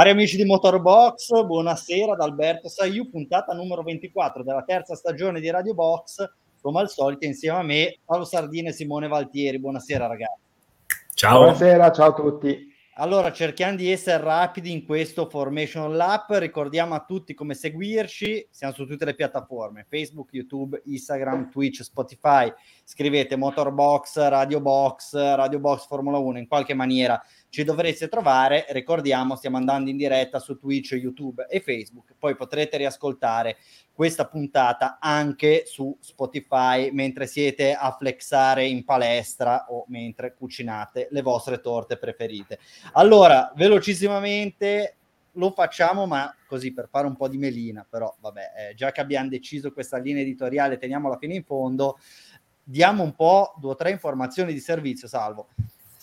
Cari amici di Motorbox, buonasera da Alberto Saiu, puntata numero 24 della terza stagione di Radio Box, come al solito insieme a me Paolo Sardini e Simone Valtieri. Buonasera ragazzi. Ciao. Buonasera, ciao a tutti. Allora, cerchiamo di essere rapidi in questo Formation Lab. Ricordiamo a tutti come seguirci. Siamo su tutte le piattaforme: Facebook, YouTube, Instagram, Twitch, Spotify. Scrivete Motorbox, Radio Box, Radio Box Formula 1 in qualche maniera ci dovreste trovare. Ricordiamo, stiamo andando in diretta su Twitch, YouTube e Facebook. Poi potrete riascoltare questa puntata anche su Spotify mentre siete a flexare in palestra o mentre cucinate le vostre torte preferite. Allora, velocissimamente lo facciamo, ma così per fare un po' di melina, però vabbè, eh, già che abbiamo deciso questa linea editoriale, teniamola fino in fondo, diamo un po' due o tre informazioni di servizio, salvo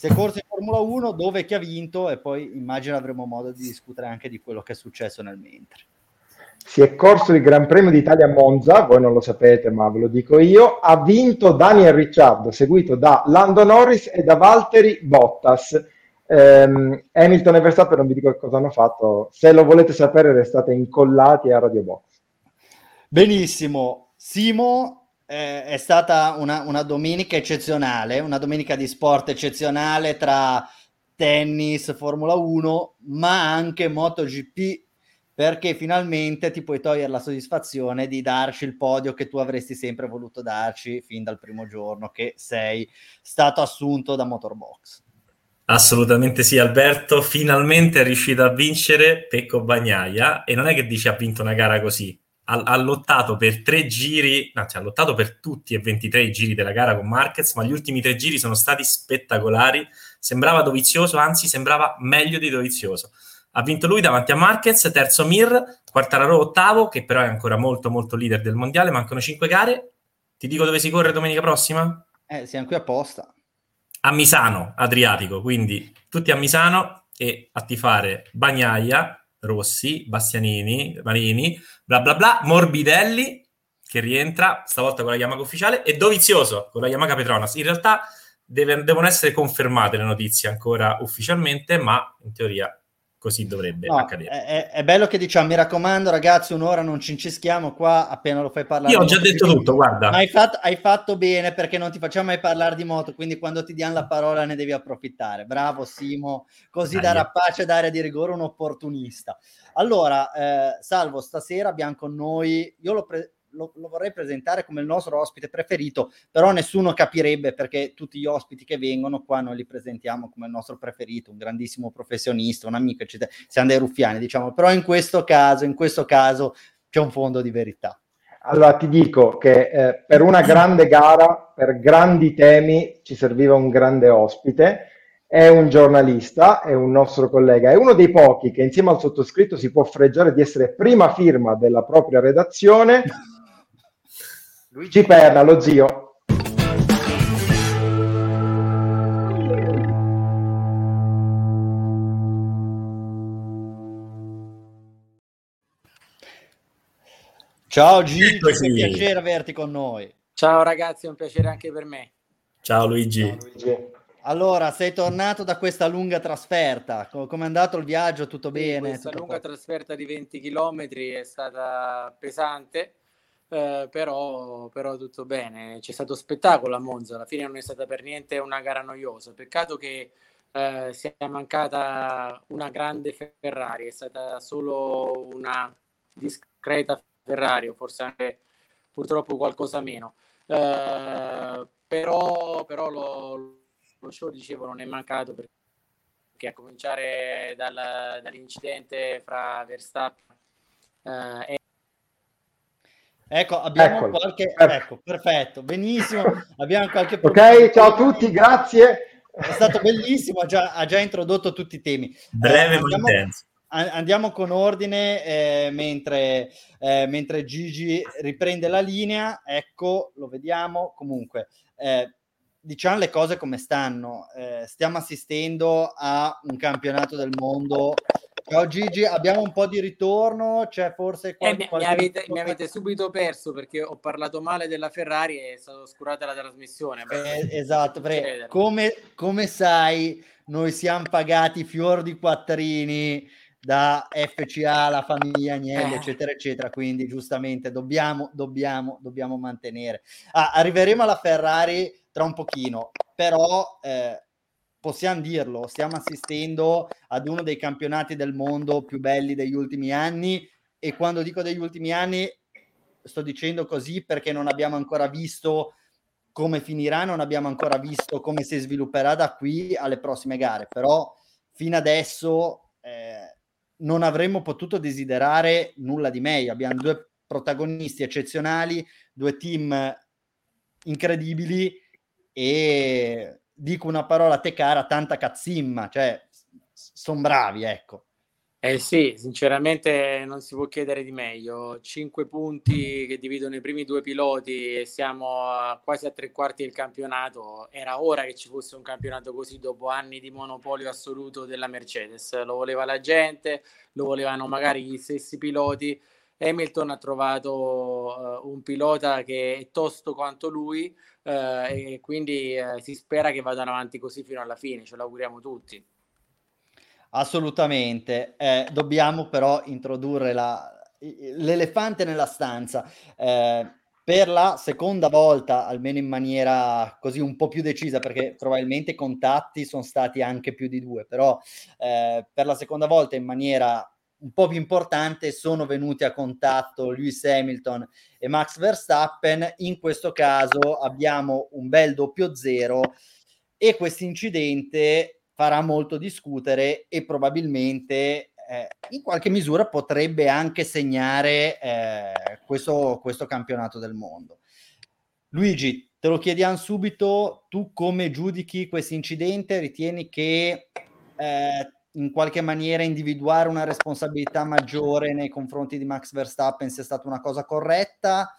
è corso in Formula 1, dove chi ha vinto e poi immagino avremo modo di discutere anche di quello che è successo nel mentre. Si è corso il Gran Premio d'Italia a Monza, voi non lo sapete ma ve lo dico io, ha vinto Daniel Ricciardo, seguito da Lando Norris e da Valtteri Bottas. Um, Hamilton e Verstappen non vi dico cosa hanno fatto, se lo volete sapere restate incollati a Radio Box. Benissimo, Simo, eh, è stata una, una, domenica eccezionale, una domenica di sport eccezionale tra tennis, Formula 1, ma anche MotoGP, perché finalmente ti puoi togliere la soddisfazione di darci il podio che tu avresti sempre voluto darci fin dal primo giorno che sei stato assunto da Motorbox. Assolutamente sì, Alberto. Finalmente è riuscito a vincere Pecco Bagnaia e non è che dice ha vinto una gara così, ha, ha, lottato per tre giri, anzi ha lottato per tutti e 23 i giri della gara con Marquez, ma gli ultimi tre giri sono stati spettacolari, sembrava Dovizioso, anzi sembrava meglio di Dovizioso. Ha vinto lui davanti a Marquez, terzo Mir, Quartararo ottavo, che però è ancora molto molto leader del mondiale, mancano cinque gare. Ti dico dove si corre domenica prossima? Eh, siamo qui apposta. A Misano, Adriatico, quindi tutti a Misano e a tifare Bagnaia, Rossi, Bastianini, Marini, bla bla bla, Morbidelli che rientra stavolta con la Yamaha ufficiale e Dovizioso con la Yamaha Petronas. In realtà deve, devono essere confermate le notizie ancora ufficialmente, ma in teoria così dovrebbe no, accadere. È, è, bello che diciamo, mi raccomando ragazzi, un'ora non ci incischiamo qua appena lo fai parlare. Io ho già detto tutto, guarda. Hai fatto, hai fatto, bene perché non ti facciamo mai parlare di moto, quindi quando ti diamo la parola ne devi approfittare. Bravo Simo, così Dai. da rapace d'area di rigore un opportunista. Allora, eh, Salvo, stasera abbiamo con noi, io l'ho, pre- lo, lo, vorrei presentare come il nostro ospite preferito, però nessuno capirebbe perché tutti gli ospiti che vengono qua noi li presentiamo come il nostro preferito, un grandissimo professionista, un amico, eccetera. Siamo dei ruffiani, diciamo, però in questo caso, in questo caso c'è un fondo di verità. Allora ti dico che eh, per una grande gara, per grandi temi, ci serviva un grande ospite è un giornalista, è un nostro collega, è uno dei pochi che insieme al sottoscritto si può freggiare di essere prima firma della propria redazione Luigi Perna, lo zio. Ciao Gigi, è un piacere averti con noi. Ciao ragazzi, è un piacere anche per me. Ciao Luigi. Ciao, Luigi. Allora, sei tornato da questa lunga trasferta. Come è andato il viaggio? Tutto sì, bene? Questa tutto lunga trasferta di 20 km è stata pesante eh, però, però, tutto bene. C'è stato spettacolo a Monza, alla fine non è stata per niente una gara noiosa. Peccato che eh, sia mancata una grande Ferrari, è stata solo una discreta Ferrari, o forse anche purtroppo qualcosa meno. Eh, però, però lo, lo, show, dicevo, non è mancato perché a cominciare dal, dall'incidente fra Verstappen eh, e Ecco, abbiamo Eccolo. qualche... Ecco, perfetto, benissimo. Abbiamo qualche... Ok, ciao a tutti, grazie. È stato bellissimo, ha già, ha già introdotto tutti i temi. Breve eh, andiamo, intenso. Andiamo con ordine eh, mentre, eh, mentre, Gigi riprende la linea. Ecco, lo vediamo. Comunque, eh, diciamo le cose come stanno. Eh, stiamo assistendo a un campionato del mondo Ciao Gigi, abbiamo un po' di ritorno, c'è forse qualche... Eh, mi, avete, mi, avete, subito perso perché ho parlato male della Ferrari e è stata oscurata la trasmissione. Eh, esatto, come, come, sai, noi siamo pagati fior di quattrini da FCA alla famiglia Agnelli, Eh. eccetera, eccetera. Quindi giustamente dobbiamo, dobbiamo, dobbiamo mantenere. Ah, arriveremo alla Ferrari tra un pochino, però eh, possiamo dirlo, stiamo assistendo ad uno dei campionati del mondo più belli degli ultimi anni e quando dico degli ultimi anni sto dicendo così perché non abbiamo ancora visto come finirà, non abbiamo ancora visto come si svilupperà da qui alle prossime gare, però fino adesso eh, non avremmo potuto desiderare nulla di meglio. Abbiamo due protagonisti eccezionali, due team incredibili e dico una parola a te cara, tanta cazzimma, cioè sono bravi, ecco. Eh sì, sinceramente non si può chiedere di meglio. Cinque punti che dividono i primi due piloti e siamo quasi a tre quarti del campionato. Era ora che ci fosse un campionato così dopo anni di monopolio assoluto della Mercedes. Lo voleva la gente, lo volevano magari gli stessi piloti. Hamilton ha trovato uh, un pilota che è tosto quanto lui uh, e quindi uh, si spera che vadano avanti così fino alla fine, ce l'auguriamo tutti. Assolutamente, eh, dobbiamo però introdurre la, l'elefante nella stanza. Eh, per la seconda volta, almeno in maniera così un po' più decisa, perché probabilmente i contatti sono stati anche più di due, però eh, per la seconda volta in maniera un po' più importante sono venuti a contatto Lewis Hamilton e Max Verstappen. In questo caso abbiamo un bel doppio zero e questo incidente farà molto discutere e probabilmente eh, in qualche misura potrebbe anche segnare eh, questo, questo campionato del mondo. Luigi, te lo chiediamo subito, tu come giudichi questo incidente? Ritieni che eh, in qualche maniera individuare una responsabilità maggiore nei confronti di Max Verstappen sia stata una cosa corretta?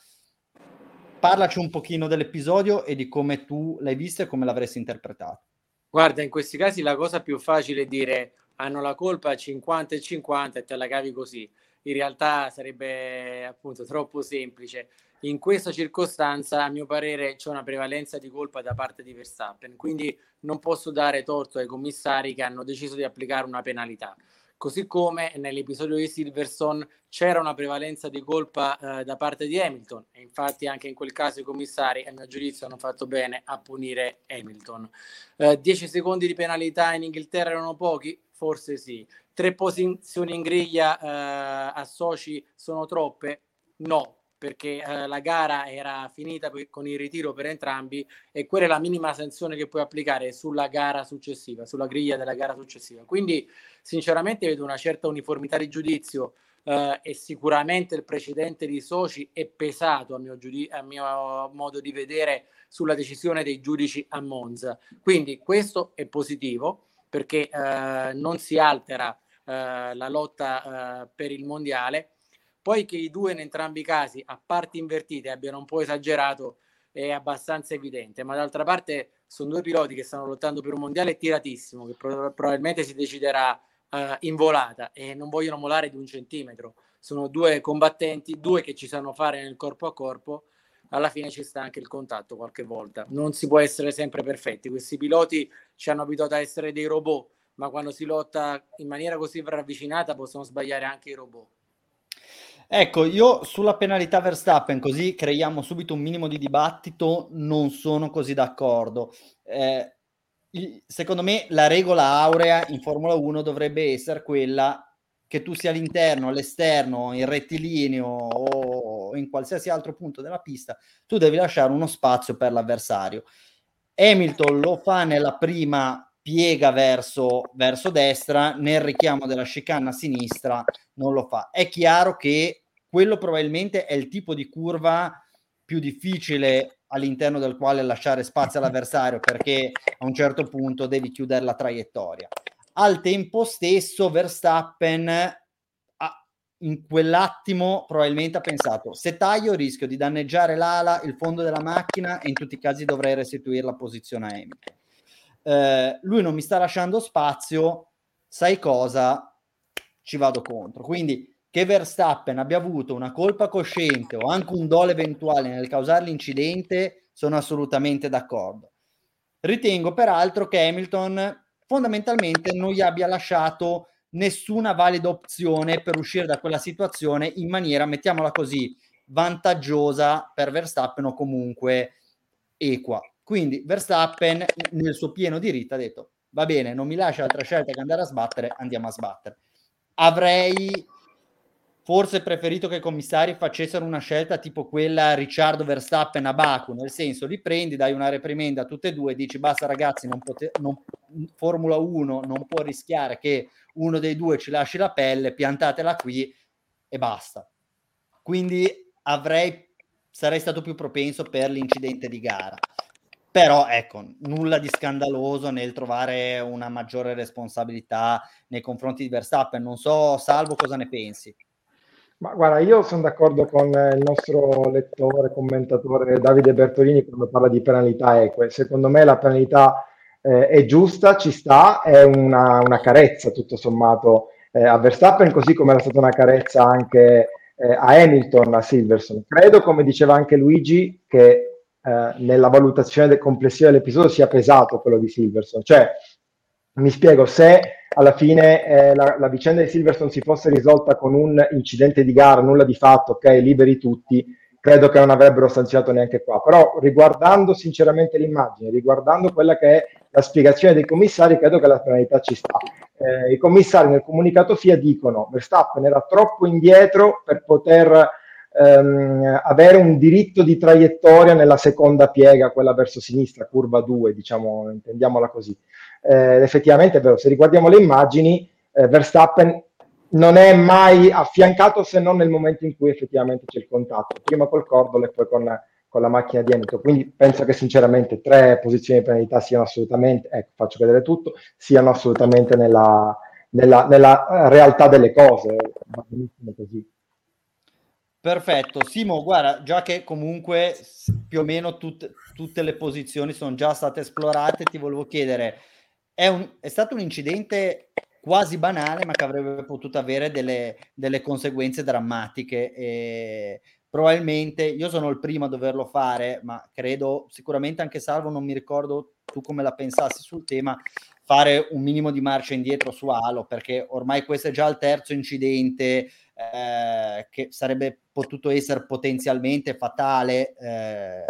Parlaci un pochino dell'episodio e di come tu l'hai visto e come l'avresti interpretato. Guarda, in questi casi la cosa più facile è dire hanno la colpa 50 e 50 e te la cavi così. In realtà sarebbe appunto troppo semplice. In questa circostanza, a mio parere, c'è una prevalenza di colpa da parte di Verstappen, quindi non posso dare torto ai commissari che hanno deciso di applicare una penalità. Così come nell'episodio di Silverstone c'era una prevalenza di colpa eh, da parte di Hamilton e infatti anche in quel caso i commissari a mio giudizio hanno fatto bene a punire Hamilton. 10 eh, secondi di penalità in Inghilterra erano pochi? Forse sì. Tre posizioni in griglia eh, a soci sono troppe? No, perché eh, la gara era finita con il ritiro per entrambi e quella è la minima sanzione che puoi applicare sulla gara successiva, sulla griglia della gara successiva. Quindi sinceramente vedo una certa uniformità di giudizio eh, e sicuramente il precedente di Soci è pesato a mio, giudiz- a mio modo di vedere sulla decisione dei giudici a Monza. Quindi questo è positivo perché eh, non si altera eh, la lotta eh, per il mondiale poi che i due in entrambi i casi, a parti invertite, abbiano un po' esagerato è abbastanza evidente, ma d'altra parte sono due piloti che stanno lottando per un mondiale tiratissimo, che pro- probabilmente si deciderà uh, in volata e non vogliono molare di un centimetro. Sono due combattenti, due che ci sanno fare nel corpo a corpo. Alla fine ci sta anche il contatto qualche volta. Non si può essere sempre perfetti. Questi piloti ci hanno abituato a essere dei robot, ma quando si lotta in maniera così ravvicinata possono sbagliare anche i robot. Ecco, io sulla penalità Verstappen, così creiamo subito un minimo di dibattito, non sono così d'accordo. Eh, secondo me la regola aurea in Formula 1 dovrebbe essere quella che tu sia all'interno, all'esterno, in rettilineo o in qualsiasi altro punto della pista, tu devi lasciare uno spazio per l'avversario. Hamilton lo fa nella prima piega verso, verso destra, nel richiamo della chicane a sinistra non lo fa. È chiaro che quello probabilmente è il tipo di curva più difficile all'interno del quale lasciare spazio all'avversario perché a un certo punto devi chiudere la traiettoria. Al tempo stesso Verstappen ha, in quell'attimo probabilmente ha pensato se taglio rischio di danneggiare l'ala, il fondo della macchina e in tutti i casi dovrei restituire la posizione a Hamilton eh, lui non mi sta lasciando spazio, sai cosa? Ci vado contro. Quindi che Verstappen abbia avuto una colpa cosciente o anche un dolo eventuale nel causare l'incidente, sono assolutamente d'accordo. Ritengo peraltro che Hamilton fondamentalmente non gli abbia lasciato nessuna valida opzione per uscire da quella situazione in maniera, mettiamola così, vantaggiosa per Verstappen o comunque equa. Quindi Verstappen nel suo pieno diritto ha detto va bene, non mi lascia altra scelta che andare a sbattere, andiamo a sbattere. Avrei forse preferito che i commissari facessero una scelta tipo quella Ricciardo Verstappen a Baku, nel senso li prendi, dai una reprimenda a tutte e due, dici basta ragazzi, non pote- non, Formula 1 non può rischiare che uno dei due ci lasci la pelle, piantatela qui e basta. Quindi avrei, sarei stato più propenso per l'incidente di gara. Però ecco, nulla di scandaloso nel trovare una maggiore responsabilità nei confronti di Verstappen. Non so, Salvo, cosa ne pensi? Ma guarda, io sono d'accordo con il nostro lettore, commentatore Davide Bertolini quando parla di penalità eque. Secondo me la penalità eh, è giusta, ci sta, è una, una carezza tutto sommato eh, a Verstappen, così come era stata una carezza anche eh, a Hamilton, a Silverson. Credo, come diceva anche Luigi, che eh, nella valutazione complessiva dell'episodio sia pesato quello di Silverson. Cioè, mi spiego, se alla fine eh, la, la, vicenda di Silverstone si fosse risolta con un incidente di gara, nulla di fatto, ok, liberi tutti, credo che non avrebbero sanzionato neanche qua. Però riguardando sinceramente l'immagine, riguardando quella che è la spiegazione dei commissari, credo che la penalità ci sta. Eh, I commissari nel comunicato FIA dicono Verstappen era troppo indietro per poter ehm, avere un diritto di traiettoria nella seconda piega, quella verso sinistra, curva 2, diciamo, intendiamola così. Eh, effettivamente vero, se riguardiamo le immagini, eh, Verstappen non è mai affiancato se non nel momento in cui effettivamente c'è il contatto, prima col cordolo e poi con, con la macchina di Hamilton. Quindi penso che sinceramente tre posizioni di penalità siano assolutamente, ecco, faccio vedere tutto, siano assolutamente nella, nella, nella realtà delle cose. Va benissimo così. Perfetto, Simo, guarda, già che comunque più o meno tut- tutte le posizioni sono già state esplorate, ti volevo chiedere, è, un, è stato un incidente quasi banale, ma che avrebbe potuto avere delle, delle conseguenze drammatiche. E probabilmente io sono il primo a doverlo fare, ma credo sicuramente anche Salvo, non mi ricordo tu come la pensassi sul tema, fare un minimo di marcia indietro su Alo, perché ormai questo è già il terzo incidente eh, che sarebbe potuto essere potenzialmente fatale. Eh,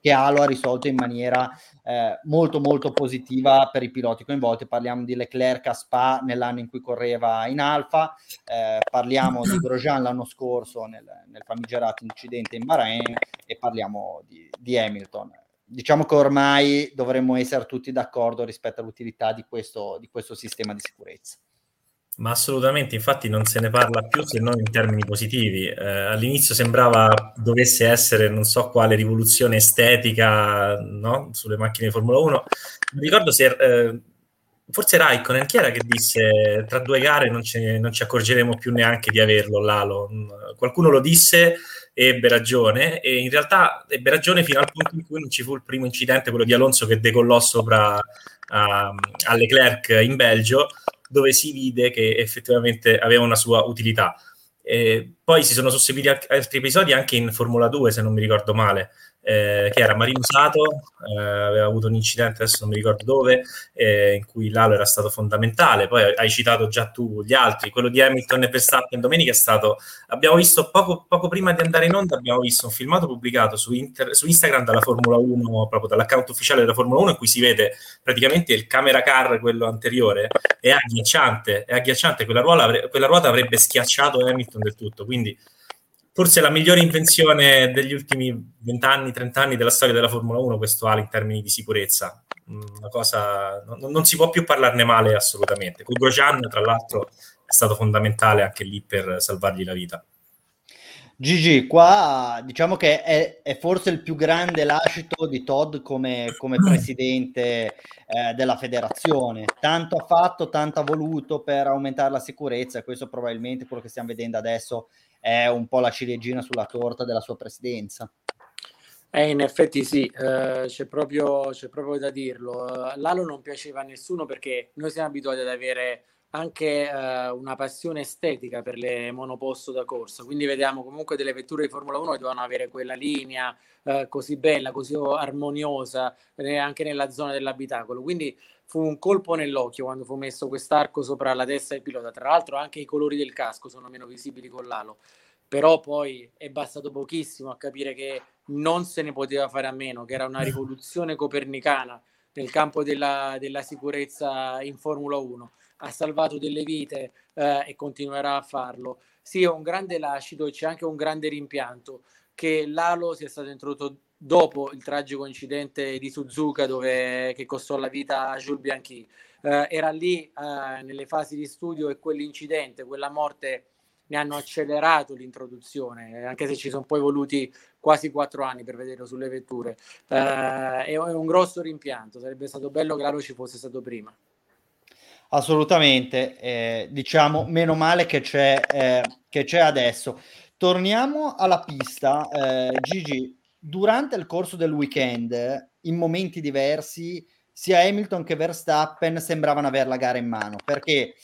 che Alo ha risolto in maniera eh, molto molto positiva per i piloti coinvolti. Parliamo di Leclerc a Spa nell'anno in cui correva in Alfa, eh, parliamo di Grosjean l'anno scorso nel, nel, famigerato incidente in Bahrain e parliamo di, di Hamilton. Diciamo che ormai dovremmo essere tutti d'accordo rispetto all'utilità di questo, di questo sistema di sicurezza. Ma assolutamente, infatti non se ne parla più se non in termini positivi. Eh, all'inizio sembrava dovesse essere non so quale rivoluzione estetica no? sulle macchine di Formula 1. Mi ricordo se eh, forse Raikkonen chi era che disse tra due gare non, ce, non ci accorgeremo più neanche di averlo Lalo. Qualcuno lo disse e ebbe ragione e in realtà ebbe ragione fino al punto in cui non ci fu il primo incidente, quello di Alonso che decollò sopra uh, a Leclerc in Belgio dove si vide che effettivamente aveva una sua utilità. E poi si sono susseguiti altri episodi anche in Formula 2, se non mi ricordo male, eh, che era Marino Sato, eh, aveva avuto un incidente, adesso non mi ricordo dove, eh, in cui Lalo era stato fondamentale. Poi hai citato già tu gli altri, quello di Hamilton e Verstappen domenica è stato, abbiamo visto poco, poco prima di andare in onda, abbiamo visto un filmato pubblicato su, inter, su, Instagram dalla Formula 1, proprio dall'account ufficiale della Formula 1, in cui si vede praticamente il camera car, quello anteriore, è agghiacciante, è agghiacciante, quella, ruola, quella ruota avrebbe schiacciato Hamilton del tutto, quindi forse la migliore invenzione degli ultimi 20 anni, 30 anni della storia della Formula 1, questo ha in termini di sicurezza. Mm, una cosa, non, non si può più parlarne male assolutamente. Con Grosjean, tra l'altro, è stato fondamentale anche lì per salvargli la vita. Gigi, qua diciamo che è, è, forse il più grande lascito di Todd come, come presidente eh, della federazione. Tanto ha fatto, tanto ha voluto per aumentare la sicurezza e questo probabilmente quello che stiamo vedendo adesso è un po' la ciliegina sulla torta della sua presidenza. Eh, in effetti sì, eh, c'è, proprio, c'è, proprio, da dirlo. L'Alo non piaceva a nessuno perché noi siamo abituati ad avere anche eh, una passione estetica per le monoposto da corsa, quindi vediamo comunque delle vetture di Formula 1 che devono avere quella linea eh, così bella, così armoniosa eh, anche nella zona dell'abitacolo. Quindi fu un colpo nell'occhio quando fu messo quest'arco sopra la testa del pilota. Tra l'altro anche i colori del casco sono meno visibili con l'alo, però poi è bastato pochissimo a capire che non se ne poteva fare a meno, che era una rivoluzione copernicana nel campo della, della sicurezza in Formula 1. Ha salvato delle vite eh, e continuerà a farlo. Sì, è un grande lascito e c'è anche un grande rimpianto che l'alo sia stato introdotto dopo il tragico incidente di Suzuka dove, che costò la vita a Jules Bianchi. Eh, era lì eh, nelle fasi di studio e quell'incidente, quella morte ne hanno accelerato l'introduzione, anche se ci sono poi voluti quasi quattro anni per vederlo sulle vetture. Eh, è un grosso rimpianto, sarebbe stato bello che l'Aro ci fosse stato prima. Assolutamente, eh, diciamo meno male che c'è, eh, che c'è adesso. Torniamo alla pista, eh, Gigi, durante il corso del weekend, in momenti diversi, sia Hamilton che Verstappen sembravano avere la gara in mano, perché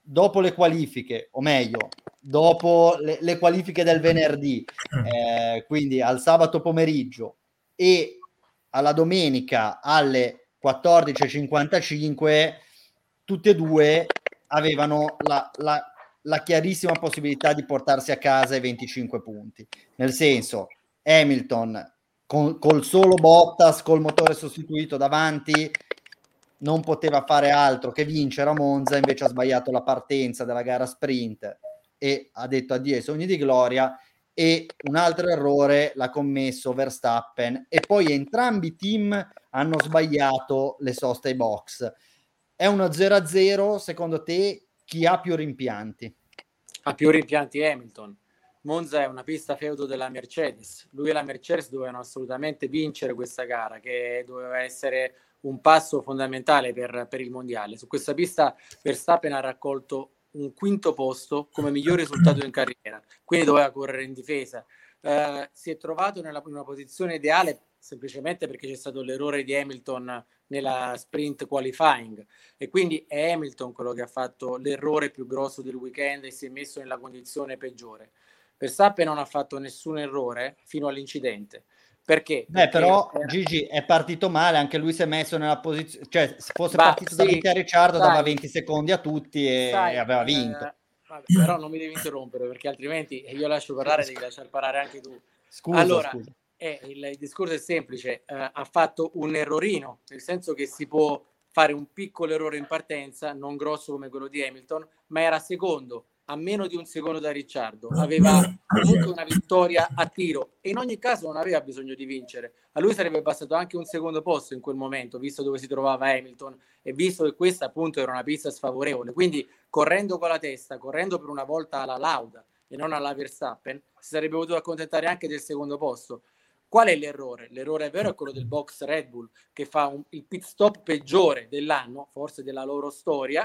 dopo le qualifiche, o meglio, dopo le, le qualifiche del venerdì, eh, quindi al sabato pomeriggio e alla domenica alle 14.55, tutte e due avevano la, la, la chiarissima possibilità di portarsi a casa i 25 punti. Nel senso, Hamilton con, col solo Bottas, col motore sostituito davanti, non poteva fare altro che vincere a Monza, invece ha sbagliato la partenza della gara sprint e ha detto addio ai sogni di gloria e un altro errore l'ha commesso Verstappen e poi entrambi i team hanno sbagliato le soste ai box. È uno 0-0, secondo te chi ha più rimpianti? Ha più rimpianti Hamilton Monza è una pista feudo della Mercedes. Lui e la Mercedes dovevano assolutamente vincere questa gara, che doveva essere un passo fondamentale per, per il mondiale. Su questa pista Verstappen ha raccolto un quinto posto come miglior risultato in carriera, quindi doveva correre in difesa. Uh, si è trovato nella, in una posizione ideale semplicemente perché c'è stato l'errore di Hamilton nella sprint qualifying e quindi è Hamilton quello che ha fatto l'errore più grosso del weekend e si è messo nella condizione peggiore. Verstappen non ha fatto nessun errore fino all'incidente. Perché? Beh, Perché però era... Gigi è partito male, anche lui si è messo nella posizione, cioè se fosse bah, partito sì, davanti a Ricciardo dai, dava 20 secondi a tutti e, sai, aveva vinto. Eh, vabbè, però non mi devi interrompere perché altrimenti io lascio parlare, devi lasciare parlare anche tu. Scusa, allora, scusa. Eh, il, il, discorso è semplice, eh, ha fatto un errorino, nel senso che si può fare un piccolo errore in partenza, non grosso come quello di Hamilton, ma era secondo a meno di un secondo da Ricciardo, aveva comunque una vittoria a tiro e in ogni caso non aveva bisogno di vincere. A lui sarebbe bastato anche un secondo posto in quel momento, visto dove si trovava Hamilton e visto che questa appunto era una pista sfavorevole. Quindi correndo con la testa, correndo per una volta alla Lauda e non alla Verstappen, si sarebbe potuto accontentare anche del secondo posto. Qual è l'errore? L'errore è vero è quello del box Red Bull che fa un, il pit stop peggiore dell'anno, forse della loro storia,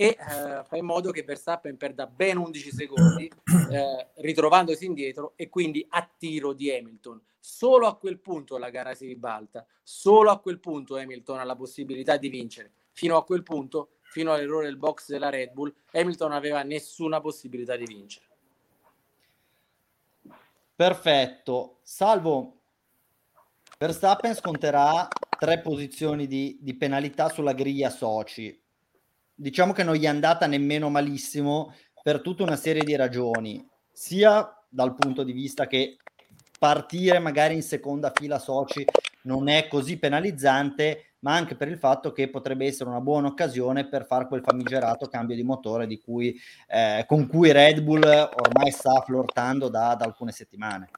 e eh, fa in modo che Verstappen perda ben 11 secondi eh, ritrovandosi indietro e quindi a tiro di Hamilton. Solo a quel punto la gara si ribalta, solo a quel punto Hamilton ha la possibilità di vincere. Fino a quel punto, fino all'errore del box della Red Bull, Hamilton aveva nessuna possibilità di vincere. Perfetto, salvo Verstappen sconterà tre posizioni di, di penalità sulla griglia soci diciamo che non gli è andata nemmeno malissimo per tutta una serie di ragioni, sia dal punto di vista che partire magari in seconda fila soci non è così penalizzante, ma anche per il fatto che potrebbe essere una buona occasione per fare quel famigerato cambio di motore di cui, eh, con cui Red Bull ormai sta flirtando da, da alcune settimane.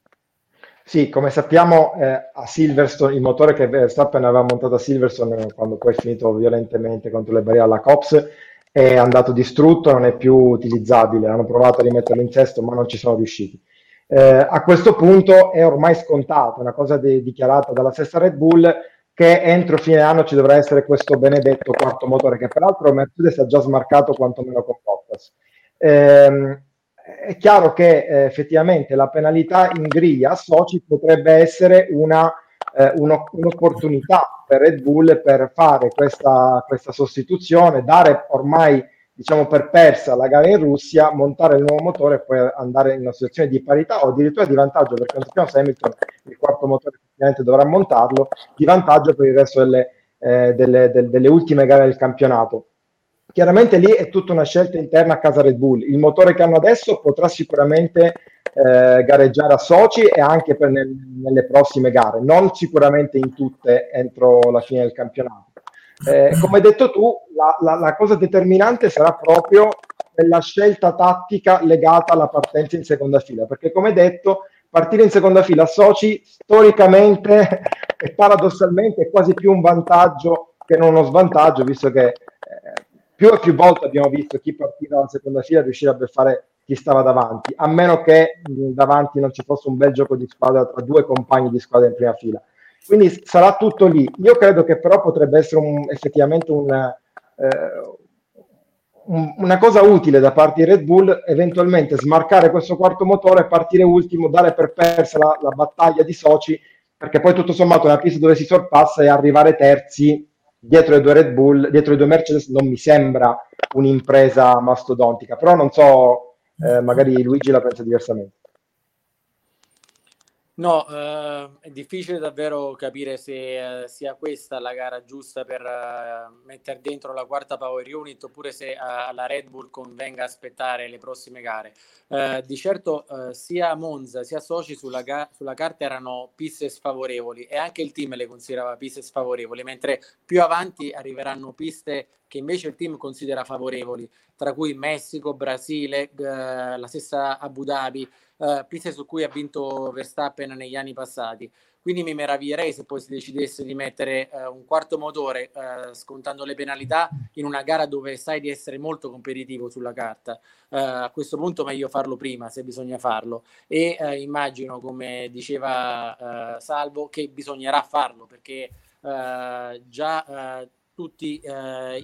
Sì, come sappiamo eh, a Silverstone, il motore che Verstappen aveva montato a Silverstone quando poi è finito violentemente contro le barriere alla Cops è andato distrutto, non è più utilizzabile. Hanno provato a rimetterlo in cesto ma non ci sono riusciti. Eh, a questo punto è ormai scontato, una cosa di, dichiarata dalla stessa Red Bull, che entro fine anno ci dovrà essere questo benedetto quarto motore che peraltro Mercedes ha già smarcato quantomeno con Bottas. Eh, è chiaro che eh, effettivamente la penalità in griglia a Sochi potrebbe essere una, eh, uno, un'opportunità per Red Bull per fare questa, questa sostituzione, dare ormai diciamo per persa la gara in Russia, montare il nuovo motore e poi andare in una situazione di parità o addirittura di vantaggio, perché non sappiamo se Hamilton il quarto motore effettivamente dovrà montarlo, di vantaggio per il resto delle, eh, delle, del, delle ultime gare del campionato. Chiaramente lì è tutta una scelta interna a casa Red Bull. Il motore che hanno adesso potrà sicuramente eh, gareggiare a Sochi e anche nel, nelle prossime gare, non sicuramente in tutte entro la fine del campionato. Eh, come hai detto tu, la, la, la, cosa determinante sarà proprio la scelta tattica legata alla partenza in seconda fila, perché come detto, partire in seconda fila a Sochi storicamente e paradossalmente è quasi più un vantaggio che non uno svantaggio, visto che eh, più e più volte abbiamo visto chi partiva dalla seconda fila riuscire a fare chi stava davanti, a meno che mh, davanti non ci fosse un bel gioco di squadra tra due compagni di squadra in prima fila. Quindi sarà tutto lì. Io credo che però potrebbe essere un, effettivamente un, eh, un, una cosa utile da parte di Red Bull, eventualmente smarcare questo quarto motore, partire ultimo, dare per persa la, la battaglia di Soci, perché poi tutto sommato è una pista dove si sorpassa e arrivare terzi dietro le due Red Bull, dietro le due Mercedes non mi sembra un'impresa mastodontica, però non so, eh, magari Luigi la pensa diversamente. No, eh, è difficile davvero capire se eh, sia questa la gara giusta per eh, mettere dentro la quarta power unit oppure se alla Red Bull convenga aspettare le prossime gare. Eh, di certo eh, sia Monza sia Soci sulla, ga- sulla, carta erano piste sfavorevoli e anche il team le considerava piste sfavorevoli, mentre più avanti arriveranno piste che invece il team considera favorevoli, tra cui Messico, Brasile, eh, la stessa Abu Dhabi uh, piste su cui ha vinto Verstappen negli anni passati. Quindi mi meraviglierei se poi si decidesse di mettere uh, un quarto motore, uh, scontando le penalità, in una gara dove sai di essere molto competitivo sulla carta. a questo punto meglio farlo prima, se bisogna farlo. E immagino, come diceva Salvo, che bisognerà farlo, perché già tutti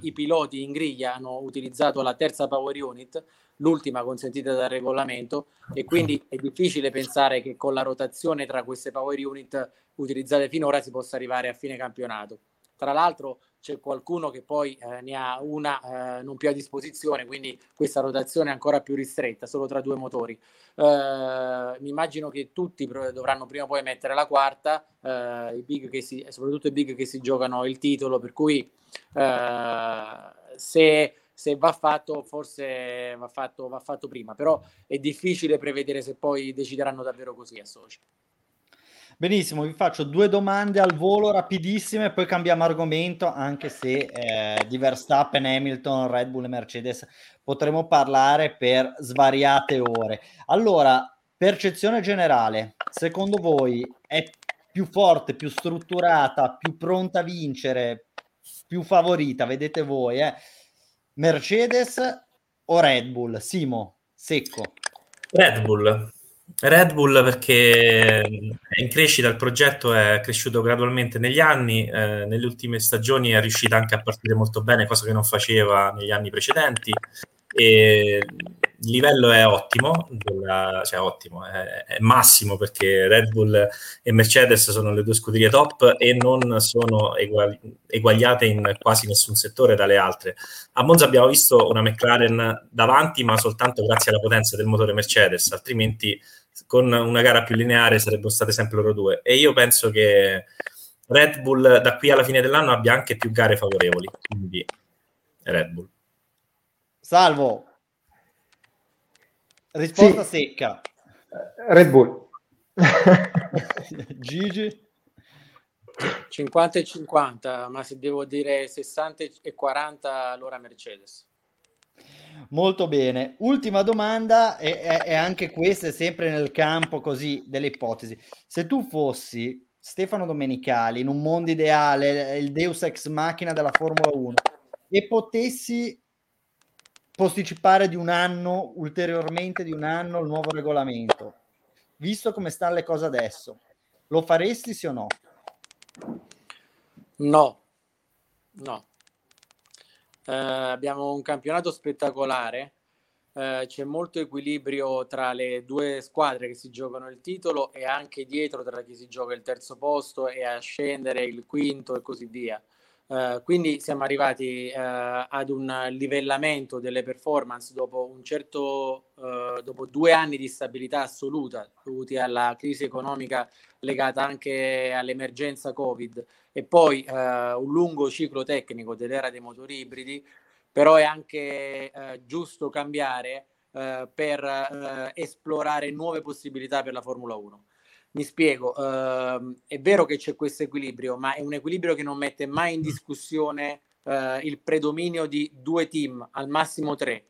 i piloti in griglia hanno utilizzato la terza power unit, l'ultima consentita dal regolamento e quindi è difficile pensare che con la rotazione tra queste power unit utilizzate finora si possa arrivare a fine campionato. Tra l'altro c'è qualcuno che poi eh, ne ha una eh, non più a disposizione, quindi questa rotazione è ancora più ristretta, solo tra due motori. Eh, mi immagino che tutti dovranno prima o poi mettere la quarta, eh, i big che si, soprattutto i big che si giocano il titolo, per cui eh, se se va fatto forse va fatto, va fatto prima, però è difficile prevedere se poi decideranno davvero così a Soci. Benissimo, vi faccio due domande al volo rapidissime, poi cambiamo argomento, anche se eh, di Verstappen, Hamilton, Red Bull e Mercedes potremo parlare per svariate ore. Allora, percezione generale, secondo voi è più forte, più strutturata, più pronta a vincere, più favorita, vedete voi, eh? Mercedes o Red Bull? Simo, secco. Red Bull. Red Bull perché è in crescita, il progetto è cresciuto gradualmente negli anni, eh, nelle ultime stagioni è riuscita anche a partire molto bene, cosa che non faceva negli anni precedenti e il livello è ottimo, della, cioè ottimo, è, è, massimo perché Red Bull e Mercedes sono le due scuderie top e non sono eguali, eguagliate in quasi nessun settore dalle altre. A Monza abbiamo visto una McLaren davanti, ma soltanto grazie alla potenza del motore Mercedes, altrimenti con una gara più lineare sarebbero state sempre loro due. E io penso che Red Bull da qui alla fine dell'anno abbia anche più gare favorevoli, quindi Red Bull. Salvo. Risposta sì. secca. Red Bull. Gigi. 50 e 50, ma se devo dire 60 e 40, allora Mercedes. Molto bene. Ultima domanda, e, e anche questa è sempre nel campo così delle ipotesi. Se tu fossi Stefano Domenicali in un mondo ideale, il Deus ex machina della Formula 1, e potessi posticipare di un anno, ulteriormente di un anno, il nuovo regolamento. Visto come stanno le cose adesso, lo faresti sì o no? No, no. Eh, abbiamo un campionato spettacolare, eh, c'è molto equilibrio tra le due squadre che si giocano il titolo e anche dietro tra chi si gioca il terzo posto e a scendere il quinto e così via. Uh, quindi siamo arrivati uh, ad un livellamento delle performance dopo un certo uh, dopo due anni di stabilità assoluta dovuti alla crisi economica legata anche all'emergenza Covid e poi un lungo ciclo tecnico dell'era dei motori ibridi, però è anche giusto cambiare per esplorare nuove possibilità per la Formula 1. Mi spiego, uh, è vero che c'è questo equilibrio, ma è un equilibrio che non mette mai in discussione uh, il predominio di due team, al massimo tre.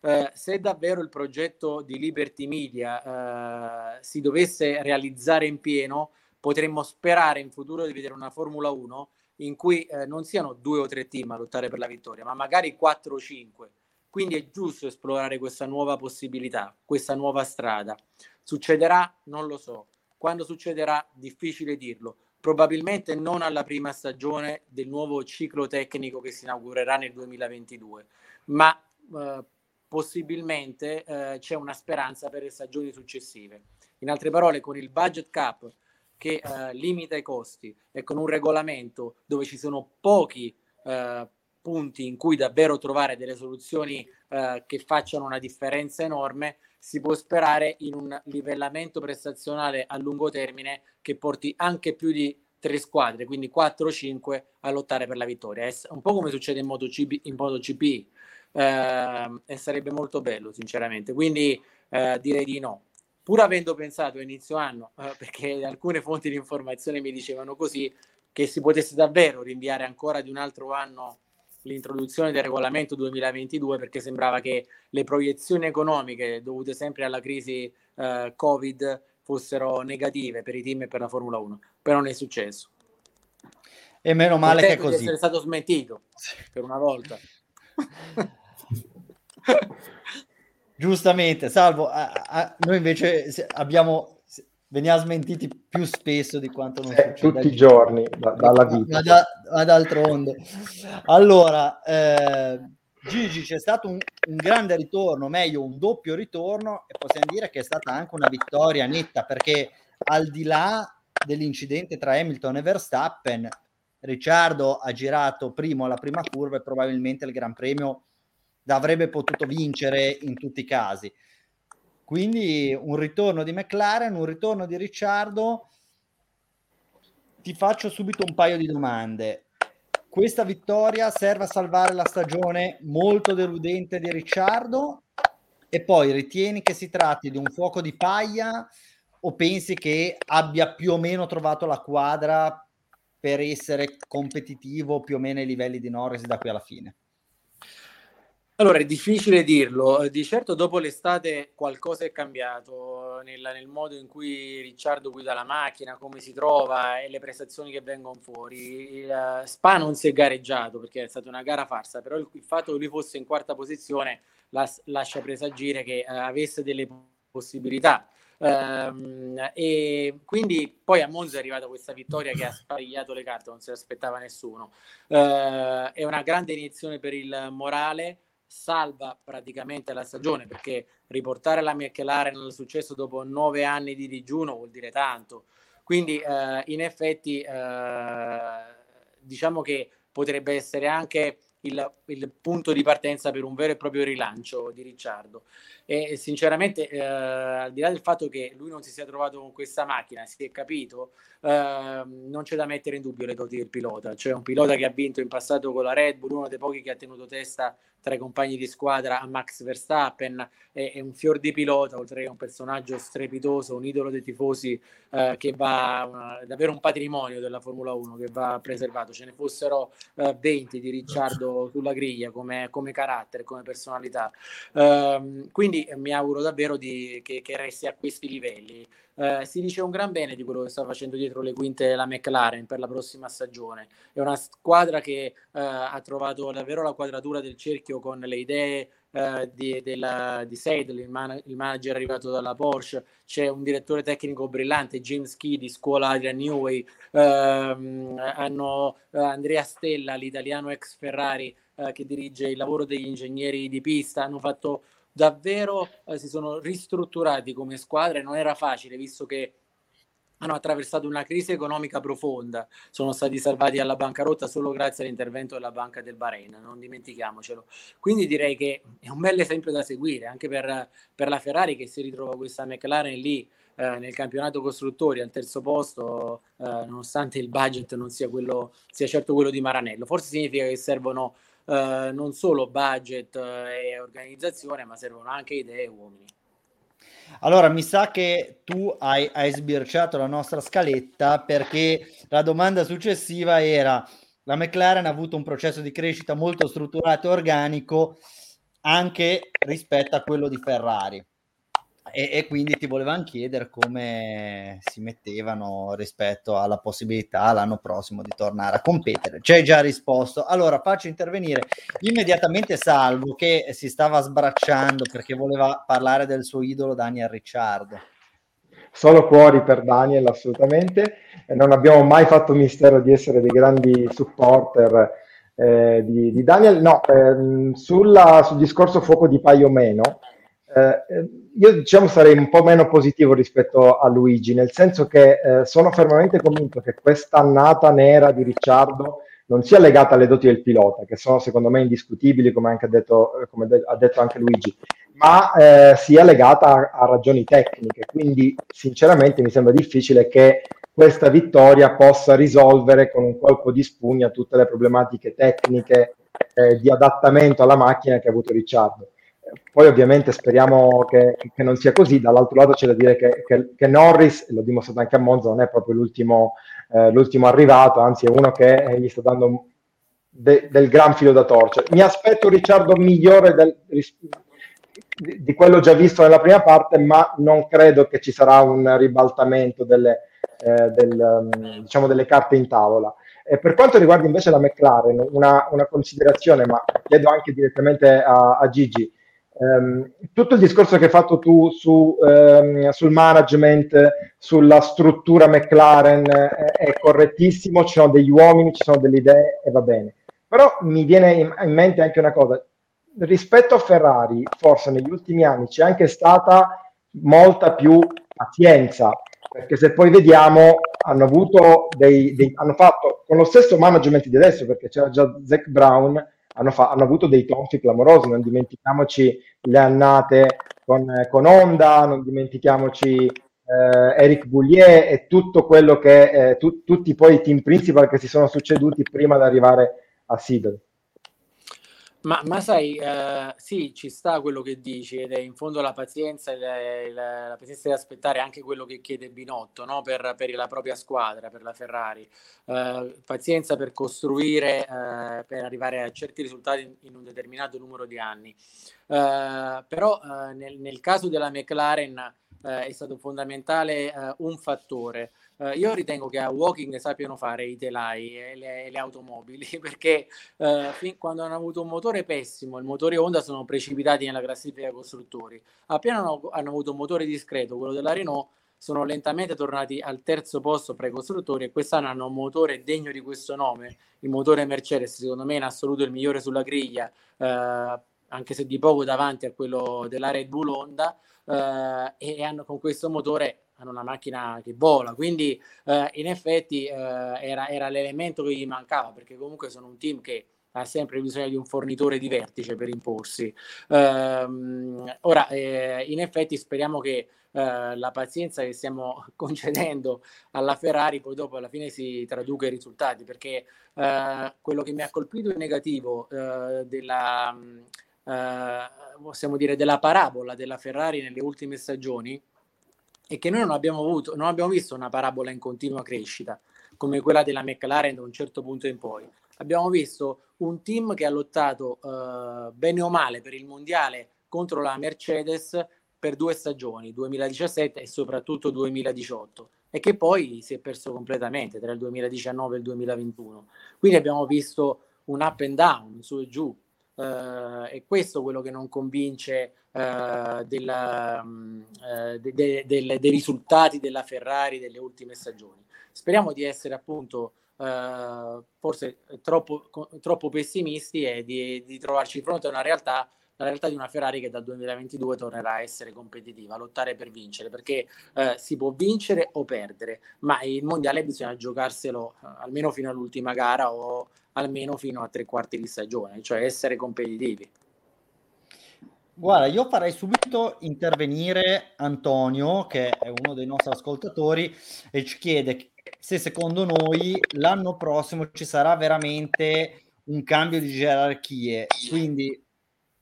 Uh, se davvero il progetto di Liberty Media si dovesse realizzare in pieno, potremmo sperare in futuro di vedere una Formula 1 in cui non siano due o tre team a lottare per la vittoria, ma magari quattro o cinque. Quindi è giusto esplorare questa nuova possibilità, questa nuova strada. Succederà? Non lo so. Quando succederà? Difficile dirlo. Probabilmente non alla prima stagione del nuovo ciclo tecnico che si inaugurerà nel 2022, ma eh, possibilmente eh, c'è una speranza per le stagioni successive. In altre parole, con il budget cap che eh, limita i costi e con un regolamento dove ci sono pochi eh, punti in cui davvero trovare delle soluzioni eh, che facciano una differenza enorme, si può sperare in un livellamento prestazionale a lungo termine che porti anche più di tre squadre, quindi 4 o 5 a lottare per la vittoria. È un po' come succede in MotoGP, in MotoGP eh, e sarebbe molto bello, sinceramente. Quindi eh, direi di no. Pur avendo pensato a inizio anno, eh, perché alcune fonti di informazione mi dicevano così, che si potesse davvero rinviare ancora di un altro anno l'introduzione del regolamento 2022 perché sembrava che le proiezioni economiche dovute sempre alla crisi eh, Covid fossero negative per i team e per la Formula 1, però non è successo. E meno male che è così. essere stato smentito per una volta. Giustamente, salvo, a, a, noi invece abbiamo veniamo smentiti più spesso di quanto non eh, tutti i giorni da, dalla vita. Ma, da, d'altronde. Allora, eh, Gigi c'è stato un, un, grande ritorno, meglio un doppio ritorno e possiamo dire che è stata anche una vittoria netta perché al di là dell'incidente tra Hamilton e Verstappen, Ricciardo ha girato primo alla prima curva e probabilmente il Gran Premio avrebbe potuto vincere in tutti i casi. Quindi un ritorno di McLaren, un ritorno di Ricciardo. Ti faccio subito un paio di domande. Questa vittoria serve a salvare la stagione molto deludente di Ricciardo? E poi ritieni che si tratti di un fuoco di paglia o pensi che abbia più o meno trovato la quadra per essere competitivo più o meno ai livelli di Norris da qui alla fine? Allora, è difficile dirlo. Di certo dopo l'estate qualcosa è cambiato nel, nel, modo in cui Ricciardo guida la macchina, come si trova e le prestazioni che vengono fuori. Il, Spa non si è gareggiato perché è stata una gara farsa, però il, il fatto che lui fosse in quarta posizione las, lascia presagire che uh, avesse delle possibilità. Um, e quindi poi a Monza è arrivata questa vittoria che ha sparigliato le carte, non se l'aspettava nessuno. Uh, è una grande iniezione per il morale salva praticamente la stagione perché riportare la McLaren al successo dopo nove anni di digiuno vuol dire tanto. Quindi eh, in effetti eh, diciamo che potrebbe essere anche il, il, punto di partenza per un vero e proprio rilancio di Ricciardo. E sinceramente, eh, al di là del fatto che lui non si sia trovato con questa macchina, si è capito, eh, non c'è da mettere in dubbio le doti del pilota. Cioè un pilota che ha vinto in passato con la Red Bull, uno dei pochi che ha tenuto testa tra i compagni di squadra a Max Verstappen, è, è un fior di pilota, oltre che un personaggio strepitoso, un idolo dei tifosi eh, che va una, davvero un patrimonio della Formula 1 che va preservato. Ce ne fossero eh, 20 di Ricciardo sulla griglia come, come carattere, come personalità. Um, quindi mi auguro davvero di, che, che resti a questi livelli. Eh, si dice un gran bene di quello che sta facendo dietro le quinte la McLaren per la prossima stagione. È una squadra che eh, ha trovato davvero la quadratura del cerchio con le idee eh, di, della, di Seidel, il, man- il, manager arrivato dalla Porsche, c'è un direttore tecnico brillante, James Key di scuola Adrian Newey, ehm, hanno eh, Andrea Stella, l'italiano ex Ferrari, eh, che dirige il lavoro degli ingegneri di pista, hanno fatto davvero eh, si sono ristrutturati come squadra e non era facile visto che hanno attraversato una crisi economica profonda, sono stati salvati dalla bancarotta solo grazie all'intervento della Banca del Bahrain, non dimentichiamocelo. Quindi direi che è un bel esempio da seguire anche per, per la Ferrari che si ritrova questa McLaren lì eh, nel campionato costruttori al terzo posto, eh, nonostante il budget non sia, quello, sia certo quello di Maranello. Forse significa che servono eh, non solo budget eh, e organizzazione, ma servono anche idee e uomini. Allora, mi sa che tu hai, hai sbirciato la nostra scaletta perché la domanda successiva era la McLaren ha avuto un processo di crescita molto strutturato e organico anche rispetto a quello di Ferrari. E, e, quindi ti volevano chiedere come si mettevano rispetto alla possibilità l'anno prossimo di tornare a competere. Ci hai già risposto. Allora faccio intervenire immediatamente Salvo che si stava sbracciando perché voleva parlare del suo idolo Daniel Ricciardo. Solo cuori per Daniel, assolutamente. non abbiamo mai fatto mistero di essere dei grandi supporter eh, di, di, Daniel. No, ehm, sulla, sul discorso fuoco di paio meno, eh, io diciamo sarei un po' meno positivo rispetto a Luigi, nel senso che eh, sono fermamente convinto che questa annata nera di Ricciardo non sia legata alle doti del pilota, che sono secondo me indiscutibili, come, anche detto, eh, come de- ha detto anche Luigi, ma eh, sia legata a, a, ragioni tecniche. Quindi, sinceramente, mi sembra difficile che questa vittoria possa risolvere con un colpo di spugna tutte le problematiche tecniche eh, di adattamento alla macchina che ha avuto Ricciardo. Poi ovviamente speriamo che, che, non sia così, dall'altro lato c'è da dire che, che, che Norris, l'ho dimostrato anche a Monza, non è proprio l'ultimo, eh, l'ultimo arrivato, anzi è uno che gli sta dando de, del gran filo da torcere. Mi aspetto Ricciardo migliore del, di, di, quello già visto nella prima parte, ma non credo che ci sarà un ribaltamento delle, eh, del, diciamo delle carte in tavola. E per quanto riguarda invece la McLaren, una, una considerazione, ma chiedo anche direttamente a, a Gigi, Um, tutto il discorso che hai fatto tu su, um, sul management, sulla struttura McLaren è, è, correttissimo, ci sono degli uomini, ci sono delle idee e va bene. Però mi viene in, in, mente anche una cosa, rispetto a Ferrari, forse negli ultimi anni c'è anche stata molta più pazienza, perché se poi vediamo hanno avuto dei, dei hanno fatto con lo stesso management di adesso, perché c'era già Zach Brown, hanno, fa- hanno avuto dei tonfi clamorosi, non dimentichiamoci le annate con, con Honda, non dimentichiamoci eh, Eric Boulier e tutto quello che, eh, tu- tutti poi i team principal che si sono succeduti prima di arrivare a Seedle. Ma, ma sai, uh, sì, ci sta quello che dici ed è in fondo la pazienza, la, la, la pazienza di aspettare anche quello che chiede Binotto no? per, per, la propria squadra, per la Ferrari. Uh, pazienza per costruire, uh, per arrivare a certi risultati in un determinato numero di anni. però nel, nel, caso della McLaren è stato fondamentale un fattore. Uh, io ritengo che a Walking sappiano fare i telai e le, le automobili perché uh, fin quando hanno avuto un motore pessimo, il motore Honda sono precipitati nella classifica costruttori. Appena hanno, hanno avuto un motore discreto, quello della Renault, sono lentamente tornati al terzo posto fra i costruttori e quest'anno hanno un motore degno di questo nome, il motore Mercedes, secondo me in assoluto il migliore sulla griglia, uh, anche se di poco davanti a quello della Red Bull Honda, e hanno con questo motore hanno una macchina che vola, quindi eh, in effetti eh, era, era, l'elemento che gli mancava, perché comunque sono un team che ha sempre bisogno di un fornitore di vertice per imporsi. Um, ora, eh, in effetti speriamo che uh, la pazienza che stiamo concedendo alla Ferrari poi dopo alla fine si traduca in risultati, perché uh, quello che mi ha colpito in negativo uh, della, possiamo dire, della parabola della Ferrari nelle ultime stagioni è che noi non abbiamo, avuto, non abbiamo visto una parabola in continua crescita come quella della McLaren da un certo punto in poi. Abbiamo visto un team che ha lottato eh, bene o male per il mondiale contro la Mercedes per due stagioni, 2017 e soprattutto 2018, e che poi si è perso completamente tra il 2019 e il 2021. Quindi abbiamo visto un up and down, su e giù, Uh, è questo quello che non convince uh, della, um, uh, de, de, de, dei risultati della Ferrari delle ultime stagioni. Speriamo di essere appunto forse troppo, troppo, pessimisti e di, di, trovarci di fronte a una realtà la realtà di una Ferrari che dal 2022 tornerà a essere competitiva, a lottare per vincere, perché eh, si può vincere o perdere, ma il mondiale bisogna giocarselo eh, almeno fino all'ultima gara o almeno fino a tre quarti di stagione, cioè essere competitivi. Guarda, io farei subito intervenire Antonio, che è uno dei nostri ascoltatori, e ci chiede se secondo noi l'anno prossimo ci sarà veramente un cambio di gerarchie. Quindi,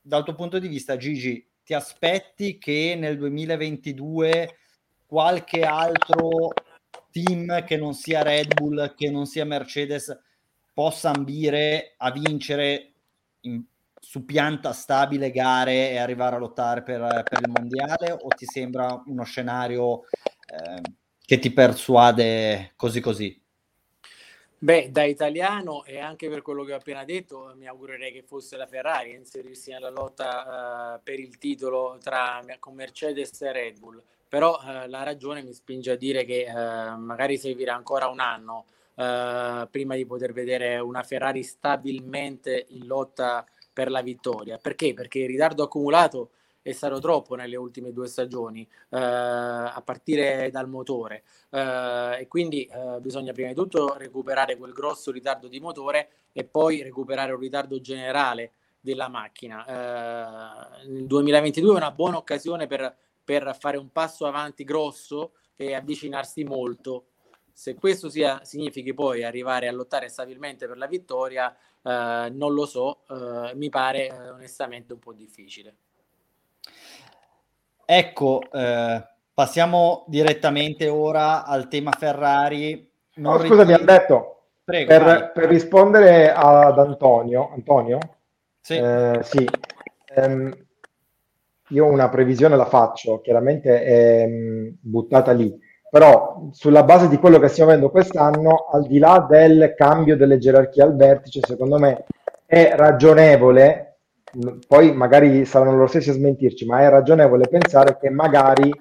dal tuo punto di vista, Gigi, ti aspetti che nel 2022 qualche altro team che non sia Red Bull, che non sia Mercedes, possa ambire a vincere in, su pianta stabile gare e arrivare a lottare per, per il mondiale? O ti sembra uno scenario eh, che ti persuade così così? Beh, da italiano e anche per quello che ho appena detto, mi augurerei che fosse la Ferrari a inserirsi nella lotta uh, per il titolo tra con Mercedes e Red Bull. Però uh, la ragione mi spinge a dire che uh, magari servirà ancora un anno prima di poter vedere una Ferrari stabilmente in lotta per la vittoria. Perché? Perché il ritardo accumulato è stato troppo nelle ultime due stagioni, eh, a partire dal motore. Eh, e quindi eh, bisogna prima di tutto recuperare quel grosso ritardo di motore e poi recuperare un ritardo generale della macchina. Eh, il 2022 è una buona occasione per, per fare un passo avanti grosso e avvicinarsi molto se questo sia, significhi poi arrivare a lottare stabilmente per la vittoria, eh, non lo so, eh, mi pare eh, onestamente un po' difficile. Ecco, eh, passiamo direttamente ora al tema Ferrari. Non no, scusa, mi ha detto Prego, per, per, rispondere ad Antonio. Antonio? Sì. Eh, sì. Um, io una previsione la faccio, chiaramente è um, buttata lì, però sulla base di quello che stiamo vedendo quest'anno, al di là del cambio delle gerarchie al vertice, secondo me è ragionevole poi magari saranno loro stessi a smentirci, ma è ragionevole pensare che magari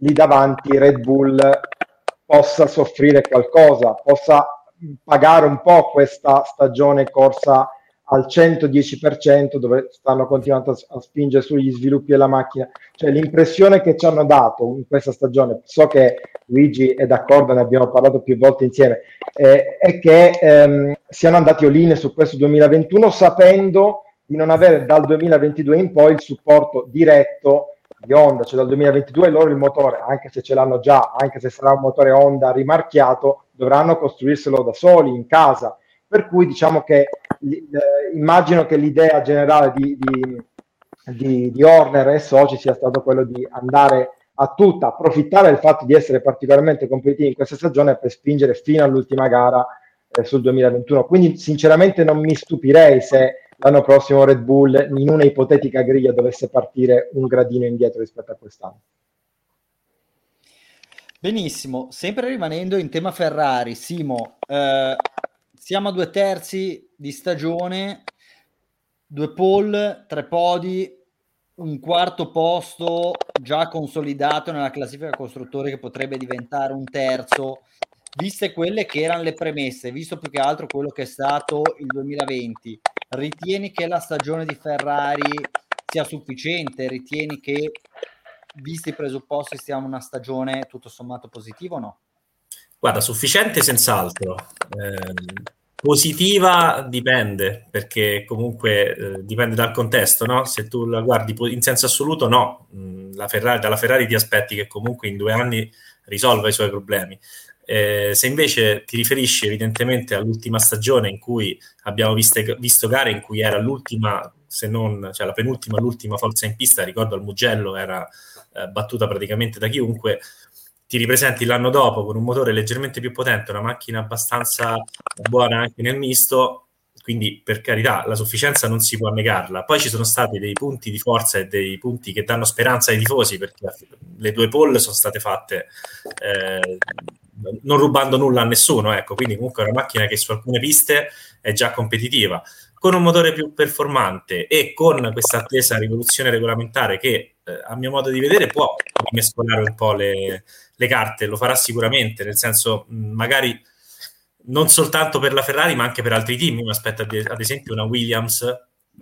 lì davanti Red Bull possa soffrire qualcosa, possa pagare un po' questa stagione corsa al 110% dove stanno continuando a, spingere sugli sviluppi della macchina. Cioè l'impressione che ci hanno dato in questa stagione, so che Luigi è d'accordo, ne abbiamo parlato più volte insieme, eh, è che ehm, siano andati all su questo 2021 sapendo di non avere dal 2022 in poi il supporto diretto di Honda, cioè dal 2022 loro il motore, anche se ce l'hanno già, anche se sarà un motore Honda rimarchiato, dovranno costruirselo da soli in casa. Per cui diciamo che eh, immagino che l'idea generale di, di, di, di Horner e soci sia stato quello di andare a tutta, approfittare del fatto di essere particolarmente competitivi in questa stagione per spingere fino all'ultima gara eh, sul 2021. Quindi sinceramente non mi stupirei se l'anno prossimo Red Bull in una ipotetica griglia dovesse partire un gradino indietro rispetto a quest'anno. Benissimo, sempre rimanendo in tema Ferrari, Simo, eh, siamo a due terzi di stagione, due pole, tre podi, un quarto posto già consolidato nella classifica costruttori che potrebbe diventare un terzo, viste quelle che erano le premesse, visto più che altro quello che è stato il 2020, ritieni che la stagione di Ferrari sia sufficiente? Ritieni che, visti i presupposti, sia una stagione tutto sommato positiva o no? Guarda, sufficiente senz'altro. Eh, positiva dipende, perché comunque eh, dipende dal contesto, no? Se tu la guardi in senso assoluto, no. Mm, Ferrari, dalla Ferrari ti aspetti che comunque in due anni risolva i suoi problemi. Eh, se invece ti riferisci evidentemente all'ultima stagione in cui abbiamo viste, visto gare in cui era l'ultima, se non cioè la penultima, l'ultima forza in pista, ricordo al Mugello era eh, battuta praticamente da chiunque, ti ripresenti l'anno dopo con un motore leggermente più potente, una macchina abbastanza buona anche nel misto, quindi per carità la sufficienza non si può negarla. Poi ci sono stati dei punti di forza e dei punti che danno speranza ai tifosi perché le due pole sono state fatte eh, non rubando nulla a nessuno, ecco, quindi comunque è una macchina che su alcune piste è già competitiva. Con un motore più performante e con questa attesa rivoluzione regolamentare che eh, a mio modo di vedere può mescolare un po' le, le carte, lo farà sicuramente, nel senso magari non soltanto per la Ferrari ma anche per altri team, mi aspetto ad, esempio una Williams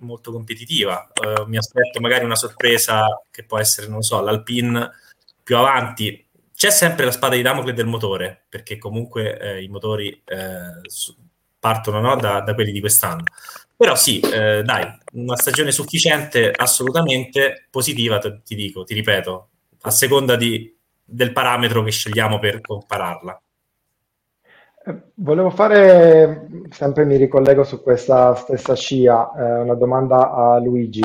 molto competitiva. Uh, mi aspetto magari una sorpresa che può essere, non so, l'Alpine più avanti. C'è sempre la spada di Damocle del motore, perché comunque eh, i motori eh, partono no, da, da, quelli di quest'anno. Però sì, eh, dai, una stagione sufficiente, assolutamente positiva, ti dico, ti ripeto, a seconda di, del parametro che scegliamo per compararla. Eh, volevo fare, sempre mi ricollego su questa stessa scia, eh, una domanda a Luigi.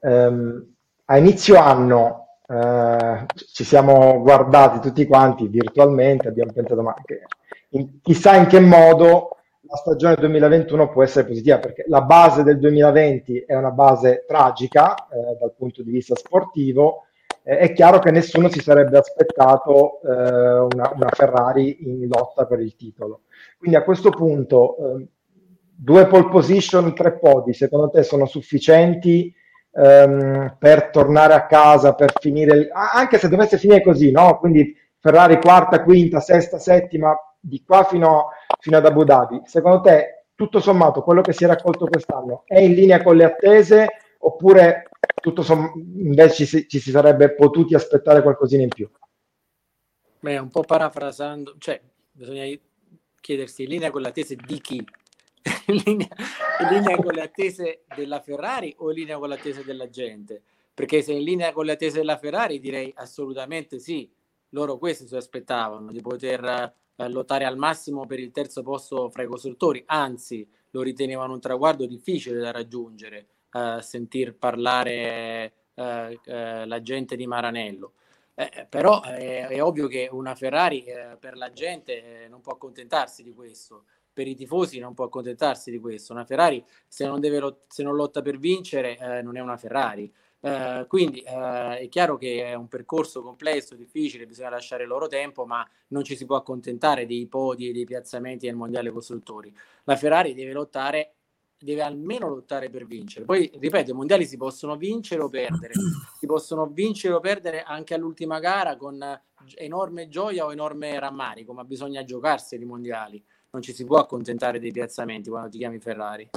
Eh, a inizio anno eh, ci siamo guardati tutti quanti virtualmente, abbiamo pensato ma che, in, chissà in che modo la stagione 2021 può essere positiva perché la base del 2020 è una base tragica eh, dal punto di vista sportivo. Eh, è chiaro che nessuno si sarebbe aspettato eh, una, una, Ferrari in lotta per il titolo. Quindi a questo punto ehm, due pole position, tre podi, secondo te sono sufficienti ehm, per tornare a casa, per finire, anche se dovesse finire così, no? Quindi Ferrari quarta, quinta, sesta, settima, di qua fino, fino ad Abu Dhabi. Secondo te, tutto sommato, quello che si è raccolto quest'anno è in linea con le attese oppure tutto somm- invece ci, ci si sarebbe potuti aspettare qualcosina in più? Beh, un po' parafrasando, cioè bisogna chiedersi in linea con le attese di chi? In, linea, in linea con le attese della Ferrari o in linea con le attese della gente? Perché se in linea con le attese della Ferrari direi assolutamente sì, loro questo si aspettavano, di poter eh, lottare al massimo per il terzo posto fra i costruttori, anzi lo ritenevano un traguardo difficile da raggiungere, eh, sentir parlare eh, eh la gente di Maranello. Eh, però è, è, ovvio che una Ferrari eh, per la gente non può accontentarsi di questo, per i tifosi non può accontentarsi di questo. Una Ferrari se non, deve, se non lotta per vincere non è una Ferrari. Eh, quindi eh, è chiaro che è un percorso complesso, difficile, bisogna lasciare loro tempo, ma non ci si può accontentare dei podi e dei piazzamenti nel mondiale costruttori. La Ferrari deve lottare, deve almeno lottare per vincere. Poi, ripeto, i mondiali si possono vincere o perdere, si possono vincere o perdere anche all'ultima gara con enorme gioia o enorme rammarico, ma bisogna giocarsi i mondiali. Non ci si può accontentare dei piazzamenti quando ti chiami Ferrari.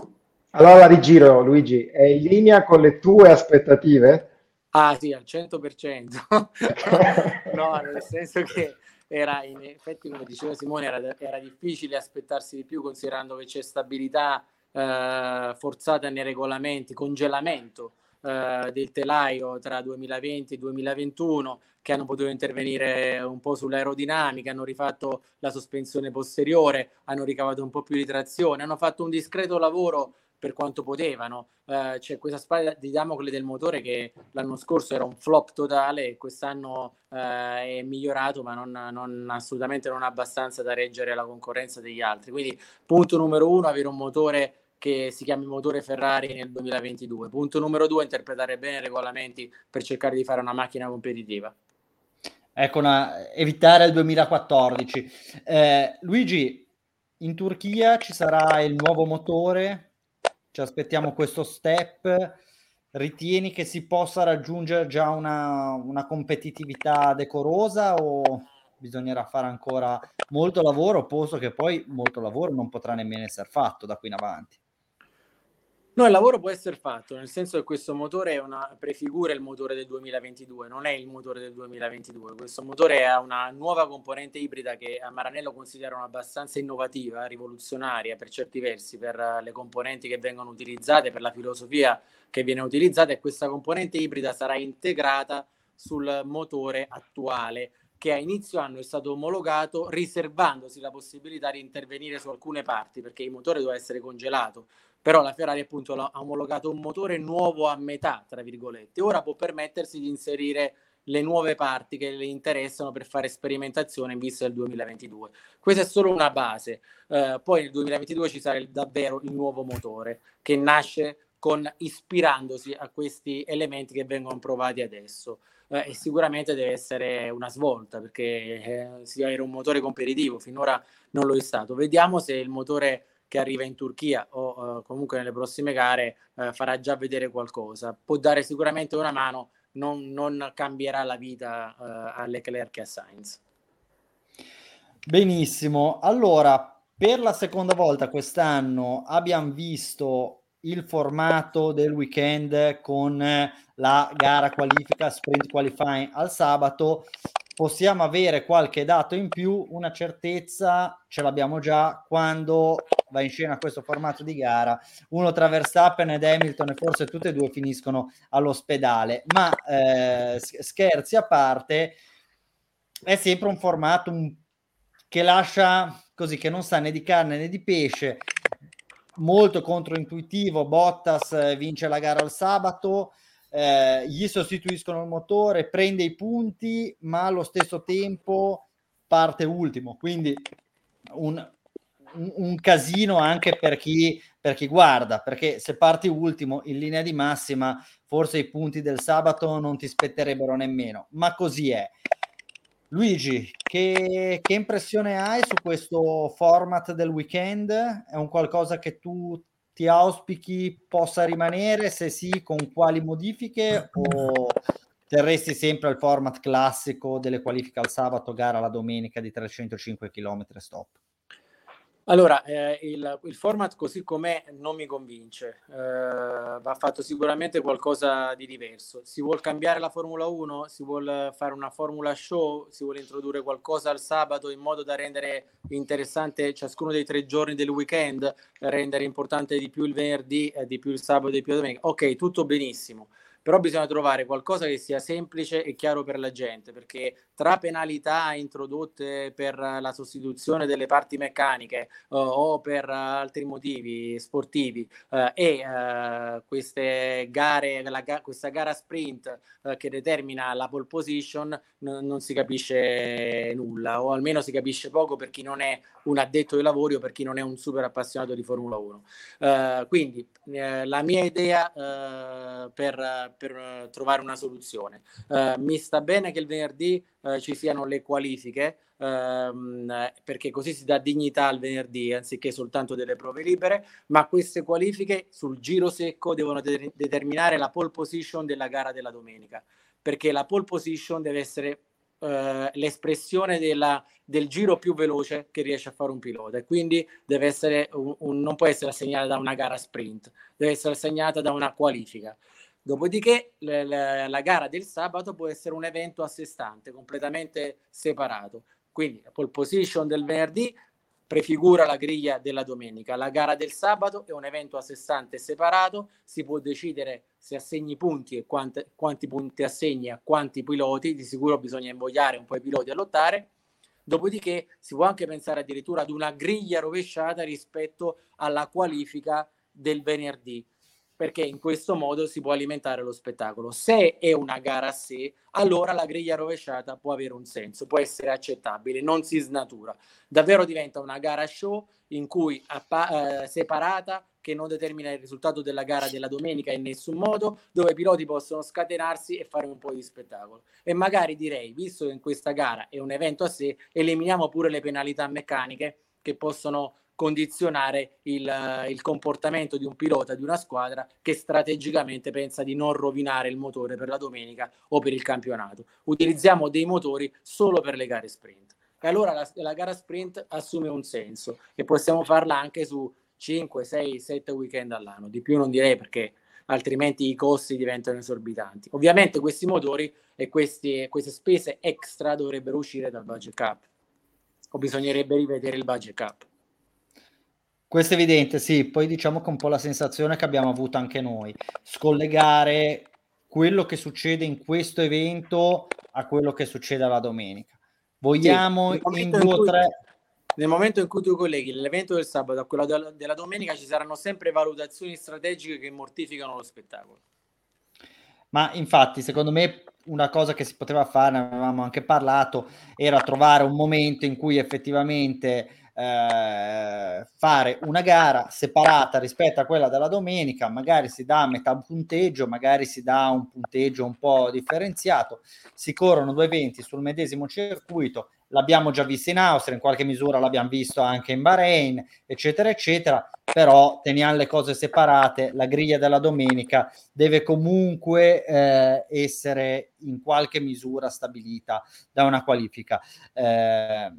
Allora la rigiro, Luigi, è in linea con le tue aspettative? Ah sì, al 100%. no, nel senso che era in effetti, come diceva Simone, era, era difficile aspettarsi di più considerando che c'è stabilità eh, forzata nei regolamenti, congelamento eh, del telaio tra 2020 e 2021 che hanno potuto intervenire un po' sull'aerodinamica, hanno rifatto la sospensione posteriore, hanno ricavato un po' più di trazione, hanno fatto un discreto lavoro per quanto potevano. Eh, c'è questa spada di Damocle del motore che l'anno scorso era un flop totale e quest'anno eh, è migliorato, ma non, non, assolutamente non abbastanza da reggere la concorrenza degli altri. Quindi, punto numero uno, avere un motore che si chiami motore Ferrari nel 2022. Punto numero due, interpretare bene i regolamenti per cercare di fare una macchina competitiva. Ecco, una, evitare il 2014. Eh, Luigi, in Turchia ci sarà il nuovo motore ci aspettiamo questo step. Ritieni che si possa raggiungere già una, una competitività decorosa o bisognerà fare ancora molto lavoro, posto che poi molto lavoro non potrà nemmeno essere fatto da qui in avanti? No, il lavoro può essere fatto, nel senso che questo motore è una prefigura il motore del 2022, non è il motore del 2022. Questo motore ha una nuova componente ibrida che a Maranello considerano abbastanza innovativa, rivoluzionaria per certi versi, per le componenti che vengono utilizzate, per la filosofia che viene utilizzata e questa componente ibrida sarà integrata sul motore attuale che a inizio anno è stato omologato riservandosi la possibilità di intervenire su alcune parti perché il motore doveva essere congelato però la Ferrari appunto ha omologato un motore nuovo a metà, tra virgolette. Ora può permettersi di inserire le nuove parti che le interessano per fare sperimentazione in vista del 2022. Questa è solo una base. Eh, poi nel 2022 ci sarà davvero il nuovo motore che nasce con, ispirandosi a questi elementi che vengono provati adesso. Eh, sicuramente deve essere una svolta perché eh, era un motore competitivo, finora non lo è stato. Vediamo se il motore che arriva in Turchia o uh, comunque nelle prossime gare uh, farà già vedere qualcosa. Può dare sicuramente una mano, non, non cambierà la vita uh, a Leclerc e a Sainz. Benissimo, allora per la seconda volta quest'anno abbiamo visto il formato del weekend con la gara qualifica sprint qualifying al sabato possiamo avere qualche dato in più, una certezza ce l'abbiamo già quando va in scena questo formato di gara. Uno tra Verstappen ed Hamilton e forse tutte e due finiscono all'ospedale, ma eh, scherzi a parte, è sempre un formato che lascia così, che non sa né di carne né di pesce, molto controintuitivo. Bottas eh, vince la gara il sabato eh, gli sostituiscono il motore, prende i punti, ma allo stesso tempo parte ultimo. Quindi un, un casino anche per chi, per chi guarda, perché se parti ultimo in linea di massima, forse i punti del sabato non ti spetterebbero nemmeno, ma così è. Luigi, che, che, impressione hai su questo format del weekend? È un qualcosa che tu ti auspichi possa rimanere? Se sì, con quali modifiche o terresti sempre al format classico delle qualifiche al sabato, gara la domenica di 305 km stop? Allora, eh, il, il, format così com'è non mi convince, eh, va fatto sicuramente qualcosa di diverso. Si vuole cambiare la Formula 1, si vuole fare una Formula Show, si vuole introdurre qualcosa al sabato in modo da rendere interessante ciascuno dei tre giorni del weekend, rendere importante di più il venerdì, eh, di più il sabato, di più la domenica. Ok, tutto benissimo però bisogna trovare qualcosa che sia semplice e chiaro per la gente, perché tra penalità introdotte per la sostituzione delle parti meccaniche uh, o per altri motivi sportivi uh, e uh, queste gare, ga- questa gara sprint che determina la pole position, n- non si capisce nulla, o almeno si capisce poco per chi non è un addetto ai lavori o per chi non è un super appassionato di Formula 1. quindi la mia idea per per eh, trovare una soluzione. Uh, mi sta bene che il venerdì uh, ci siano le qualifiche, ehm, perché così si dà dignità al venerdì anziché soltanto delle prove libere, ma queste qualifiche sul giro secco devono de- determinare la pole position della gara della domenica, perché la pole position deve essere l'espressione della, del giro più veloce che riesce a fare un pilota e quindi deve essere un, un, non può essere assegnata da una gara sprint, deve essere assegnata da una qualifica. Dopodiché le, le, la gara del sabato può essere un evento a sé stante, completamente separato. Quindi la pole position del venerdì prefigura la griglia della domenica. La gara del sabato è un evento a sé stante separato, si può decidere se assegni punti e quanti, quanti punti assegni a quanti piloti, di sicuro bisogna invogliare un po' i piloti a lottare. Dopodiché si può anche pensare addirittura ad una griglia rovesciata rispetto alla qualifica del venerdì perché in questo modo si può alimentare lo spettacolo. Se è una gara a sé, allora la griglia rovesciata può avere un senso, può essere accettabile, non si snatura. Davvero diventa una gara show in cui appa- eh, separata che non determina il risultato della gara della domenica in nessun modo, dove i piloti possono scatenarsi e fare un po' di spettacolo. E magari direi, visto che in questa gara è un evento a sé, eliminiamo pure le penalità meccaniche che possono condizionare il, il, comportamento di un pilota di una squadra che strategicamente pensa di non rovinare il motore per la domenica o per il campionato. Utilizziamo dei motori solo per le gare sprint. E allora la, la gara sprint assume un senso e possiamo farla anche su 5, 6, 7 weekend all'anno. Di più non direi perché altrimenti i costi diventano esorbitanti. Ovviamente questi motori e questi, queste spese extra dovrebbero uscire dal budget cap o bisognerebbe rivedere il budget cap. Questo è evidente, sì. Poi diciamo che un po' la sensazione che abbiamo avuto anche noi, scollegare quello che succede in questo evento a quello che succede alla domenica. Vogliamo sì, in due o tre... Nel momento in cui tu colleghi l'evento del sabato a quello della, della domenica ci saranno sempre valutazioni strategiche che mortificano lo spettacolo. Ma infatti, secondo me, una cosa che si poteva fare, ne avevamo anche parlato, era trovare un momento in cui effettivamente eh, fare una gara separata rispetto a quella della domenica, magari si dà metà punteggio, magari si dà un punteggio un po' differenziato, si corrono due eventi sul medesimo circuito, l'abbiamo già visto in Austria, in qualche misura l'abbiamo visto anche in Bahrain, eccetera, eccetera, però teniamo le cose separate, la griglia della domenica deve comunque eh, essere in qualche misura stabilita da una qualifica. Eh,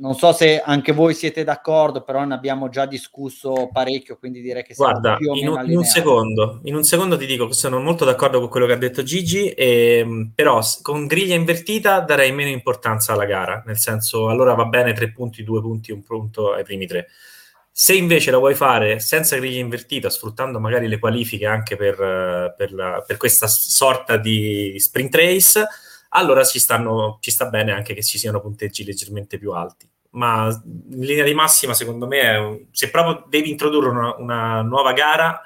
non so se anche voi siete d'accordo, però ne abbiamo già discusso parecchio, quindi direi che siamo Guarda, più o in meno un, in un secondo, in un secondo ti dico che sono molto d'accordo con quello che ha detto Gigi, ehm, però con griglia invertita darei meno importanza alla gara, nel senso allora va bene tre punti, due punti, un punto ai primi tre. Se invece la vuoi fare senza griglia invertita, sfruttando magari le qualifiche anche per, per la- per questa sorta di sprint race, allora ci, stanno, ci sta bene anche che ci siano punteggi leggermente più alti. Ma in linea di massima, secondo me, un- se proprio devi introdurre una, una nuova gara,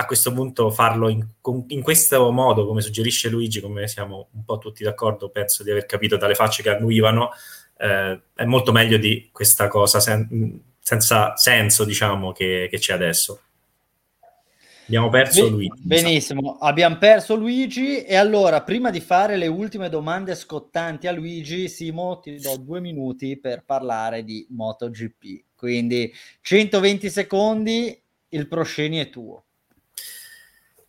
a questo punto farlo in, in questo modo, come suggerisce Luigi, come siamo un po' tutti d'accordo, penso di aver capito dalle facce che annuivano, eh, è molto meglio di questa cosa sen- senza senso, diciamo, che, che c'è adesso. Abbiamo perso Be- Luigi. benissimo, abbiamo perso Luigi e allora prima di fare le ultime domande scottanti a Luigi, Simo, ti do due minuti per parlare di MotoGP. Quindi 120 secondi, il prosceni è tuo.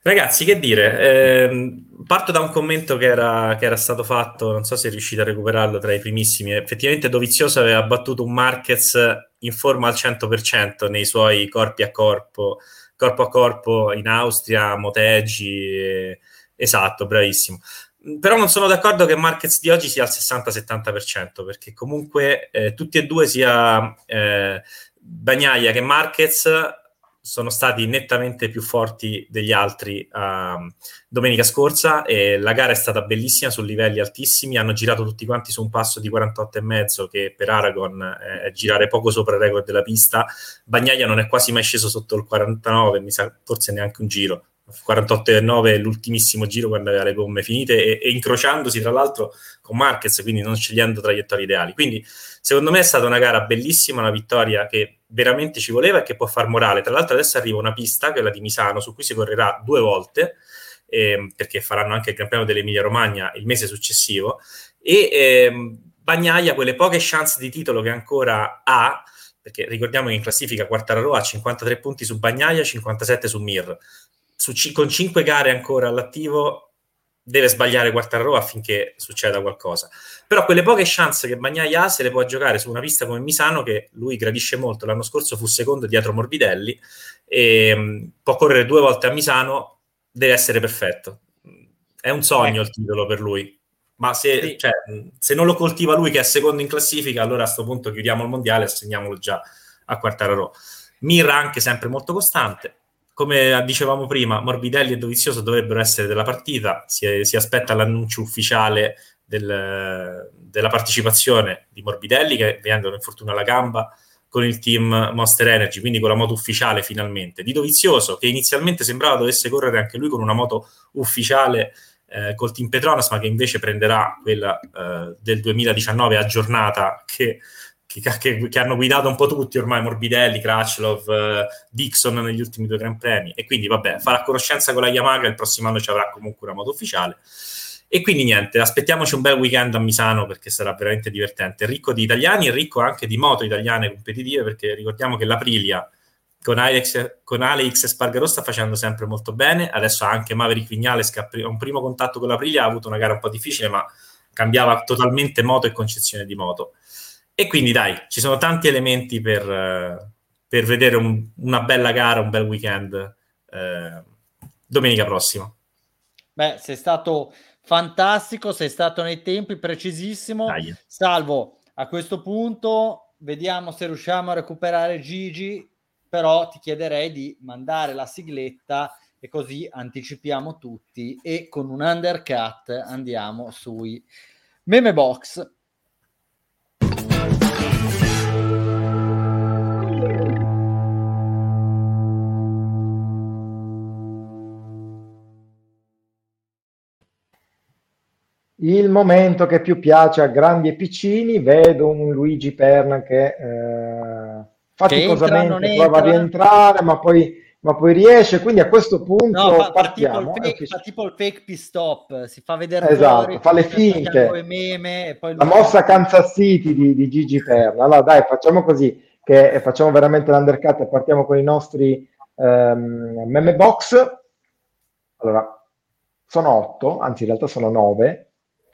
Ragazzi, che dire, ehm, parto da un commento che era, che era stato fatto, non so se riuscite a recuperarlo tra i primissimi. Effettivamente Dovizioso aveva battuto un Marquez in forma al 100% nei suoi corpi a corpo, corpo a corpo in Austria, Motegi, eh, esatto, bravissimo. Però non sono d'accordo che Marquez di oggi sia al 60-70%, perché comunque eh, tutti e due, sia eh, Bagnaia che Marquez, sono stati nettamente più forti degli altri uh, domenica scorsa e la gara è stata bellissima su livelli altissimi. Hanno girato tutti quanti su un passo di 48,5 che per Aragon è girare poco sopra il record della pista. Bagnaia non è quasi mai sceso sotto il 49 mi sa forse neanche un giro. 48,9 è l'ultimissimo giro quando aveva le gomme finite e, e incrociandosi tra l'altro con Marquez quindi non scegliendo traiettorie ideali. Quindi secondo me è stata una gara bellissima una vittoria che veramente ci voleva e che può far morale. Tra l'altro adesso arriva una pista, quella di Misano, su cui si correrà due volte, ehm, perché faranno anche il Premio dell'Emilia Romagna il mese successivo, e ehm, Bagnaia quelle poche chance di titolo che ancora ha, perché ricordiamo che in classifica Quartararo ha 53 punti su Bagnaia, 57 su Mir. Su c- con 5 gare ancora all'attivo deve sbagliare Quartararo affinché succeda qualcosa. Però quelle poche chance che Bagnaia ha se le può giocare su una pista come Misano, che lui gradisce molto. L'anno scorso fu secondo dietro Morbidelli, e um, può correre due volte a Misano, deve essere perfetto. È un sogno il titolo per lui. Ma se, sì. cioè, se non lo coltiva lui, che è secondo in classifica, allora a questo punto chiudiamo il mondiale e assegniamolo già a Quartararo. Mir anche sempre molto costante come dicevamo prima, Morbidelli e Dovizioso dovrebbero essere della partita, si, si aspetta l'annuncio ufficiale del, della partecipazione di Morbidelli che viene da un infortunio alla gamba con il team Monster Energy, quindi con la moto ufficiale finalmente, di Dovizioso che inizialmente sembrava dovesse correre anche lui con una moto ufficiale eh, col team Petronas, ma che invece prenderà quella eh, del 2019 aggiornata che che, che, che, hanno guidato un po' tutti ormai, Morbidelli, Crutchlov, eh, Dixon negli ultimi due Gran Premi. E quindi, vabbè, farà conoscenza con la Yamaha, il prossimo anno ci avrà comunque una moto ufficiale. E quindi niente, aspettiamoci un bel weekend a Misano perché sarà veramente divertente. Ricco di italiani e ricco anche di moto italiane competitive perché ricordiamo che l'Aprilia con Alex, con Alex Spargaro sta facendo sempre molto bene. Adesso anche Maverick Vignales che ha un primo contatto con l'Aprilia, ha avuto una gara un po' difficile ma cambiava totalmente moto e concezione di moto. E quindi dai, ci sono tanti elementi per, per vedere un, una bella gara, un bel weekend eh, domenica prossima. Beh, sei stato fantastico, sei stato nei tempi precisissimo. Dai. Salvo, a questo punto vediamo se riusciamo a recuperare Gigi, però ti chiederei di mandare la sigletta e così anticipiamo tutti e con un undercut andiamo sui meme box. Il momento che più piace a grandi e piccini, vedo un Luigi Perna che eh, faticosamente che prova a rientrare, ma poi, ma poi, riesce, quindi a questo punto no, fa, partiamo. Fa tipo, fake, fa tipo il fake pit si fa vedere esatto, fuori, fa le finte, meme, la mossa Kansas City di, di Gigi Perna. Allora dai, facciamo così, che facciamo veramente l'undercut e partiamo con i nostri um, meme box. Allora, sono otto, anzi in realtà sono nove,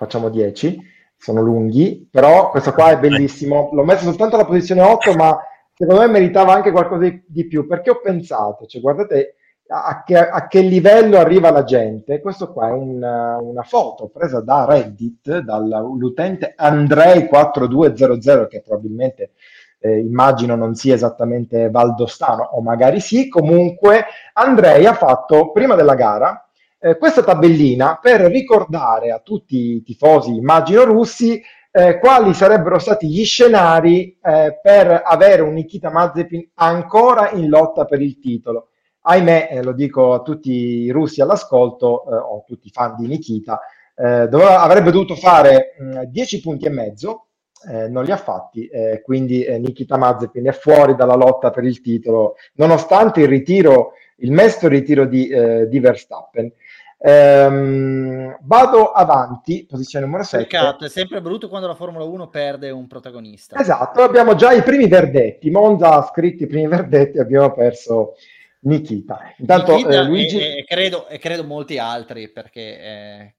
facciamo 10. sono lunghi, però questo qua è bellissimo. L'ho messo soltanto alla posizione 8, ma secondo me meritava anche qualcosa di, più, perché ho pensato, cioè guardate a che, a che, livello arriva la gente. Questo qua è una, una foto presa da Reddit, dall'utente Andrei4200, che probabilmente eh, immagino non sia esattamente valdostano, o magari sì. Comunque, Andrei ha fatto prima della gara eh, questa tabellina per ricordare a tutti i tifosi, immagino russi, eh, quali sarebbero stati gli scenari eh, per avere un Nikita Mazepin ancora in lotta per il titolo ahimè, eh, lo dico a tutti i russi all'ascolto, eh, o tutti i fan di Nikita, eh, doveva, avrebbe dovuto fare mh, 10 punti e mezzo, eh, non li ha fatti, eh, quindi eh, Nikita Mazepin è fuori dalla lotta per il titolo, nonostante il ritiro, il mesto ritiro di, di Verstappen. Ehm, vado avanti, posizione numero 7. Peccato, è sempre brutto quando la Formula 1 perde un protagonista. Esatto, abbiamo già i primi verdetti. Monza ha scritto i primi verdetti, abbiamo perso Nikita. Intanto Nikita eh, Luigi... E, e, credo, e, credo, molti altri perché... Eh,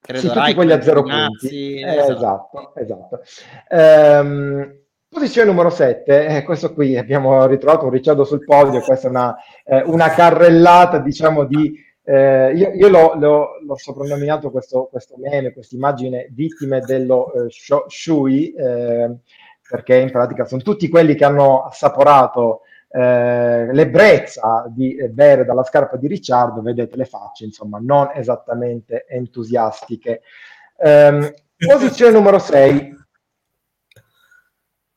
credo sì, tutti quelli a zero punti. Eh, esatto, esatto. esatto. Ehm, posizione numero 7, eh, questo qui abbiamo ritrovato un Ricciardo sul podio, questa è una, eh, una carrellata diciamo di... Eh, io, io l'ho, l'ho, l'ho, soprannominato questo, questo meme, questa immagine vittime dello eh, Shui, perché in pratica sono tutti quelli che hanno assaporato eh, l'ebbrezza di bere dalla scarpa di Ricciardo, vedete le facce, insomma, non esattamente entusiastiche. Eh, posizione numero 6.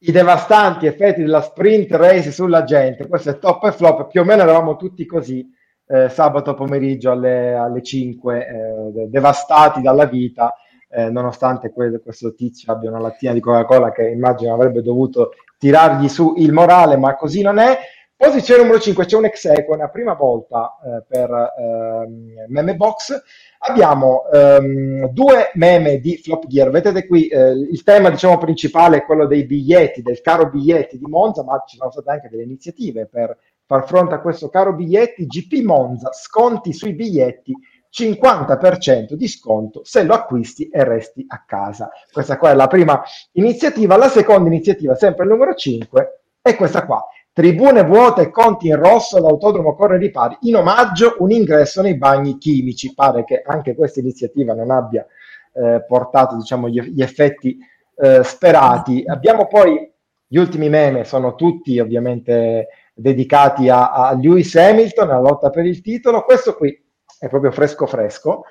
I devastanti effetti della sprint race sulla gente, questo è top e flop, più o meno eravamo tutti così eh, sabato pomeriggio alle, alle 5, eh, devastati dalla vita, eh, nonostante que- questo tizio abbia una lattina di Coca-Cola che immagino avrebbe dovuto tirargli su il morale, ma così non è. Posizione numero 5 c'è un ex eco, una prima volta eh, per ehm, Meme Box. Abbiamo ehm, due meme di Flop Gear. Vedete qui eh, il tema diciamo, principale è quello dei biglietti, del caro biglietti di Monza, ma ci sono state anche delle iniziative per far fronte a questo caro biglietti. GP Monza, sconti sui biglietti 50% di sconto se lo acquisti e resti a casa. Questa qua è la prima iniziativa. La seconda iniziativa, sempre il numero 5, è questa qua. Tribune vuote e conti in rosso all'autodromo Corre Ripari. In omaggio un ingresso nei bagni chimici. Pare che anche questa iniziativa non abbia eh, portato diciamo, gli, gli effetti eh, sperati. Abbiamo poi gli ultimi meme, sono tutti ovviamente dedicati a, a Lewis Hamilton, alla lotta per il titolo. Questo qui è proprio fresco fresco.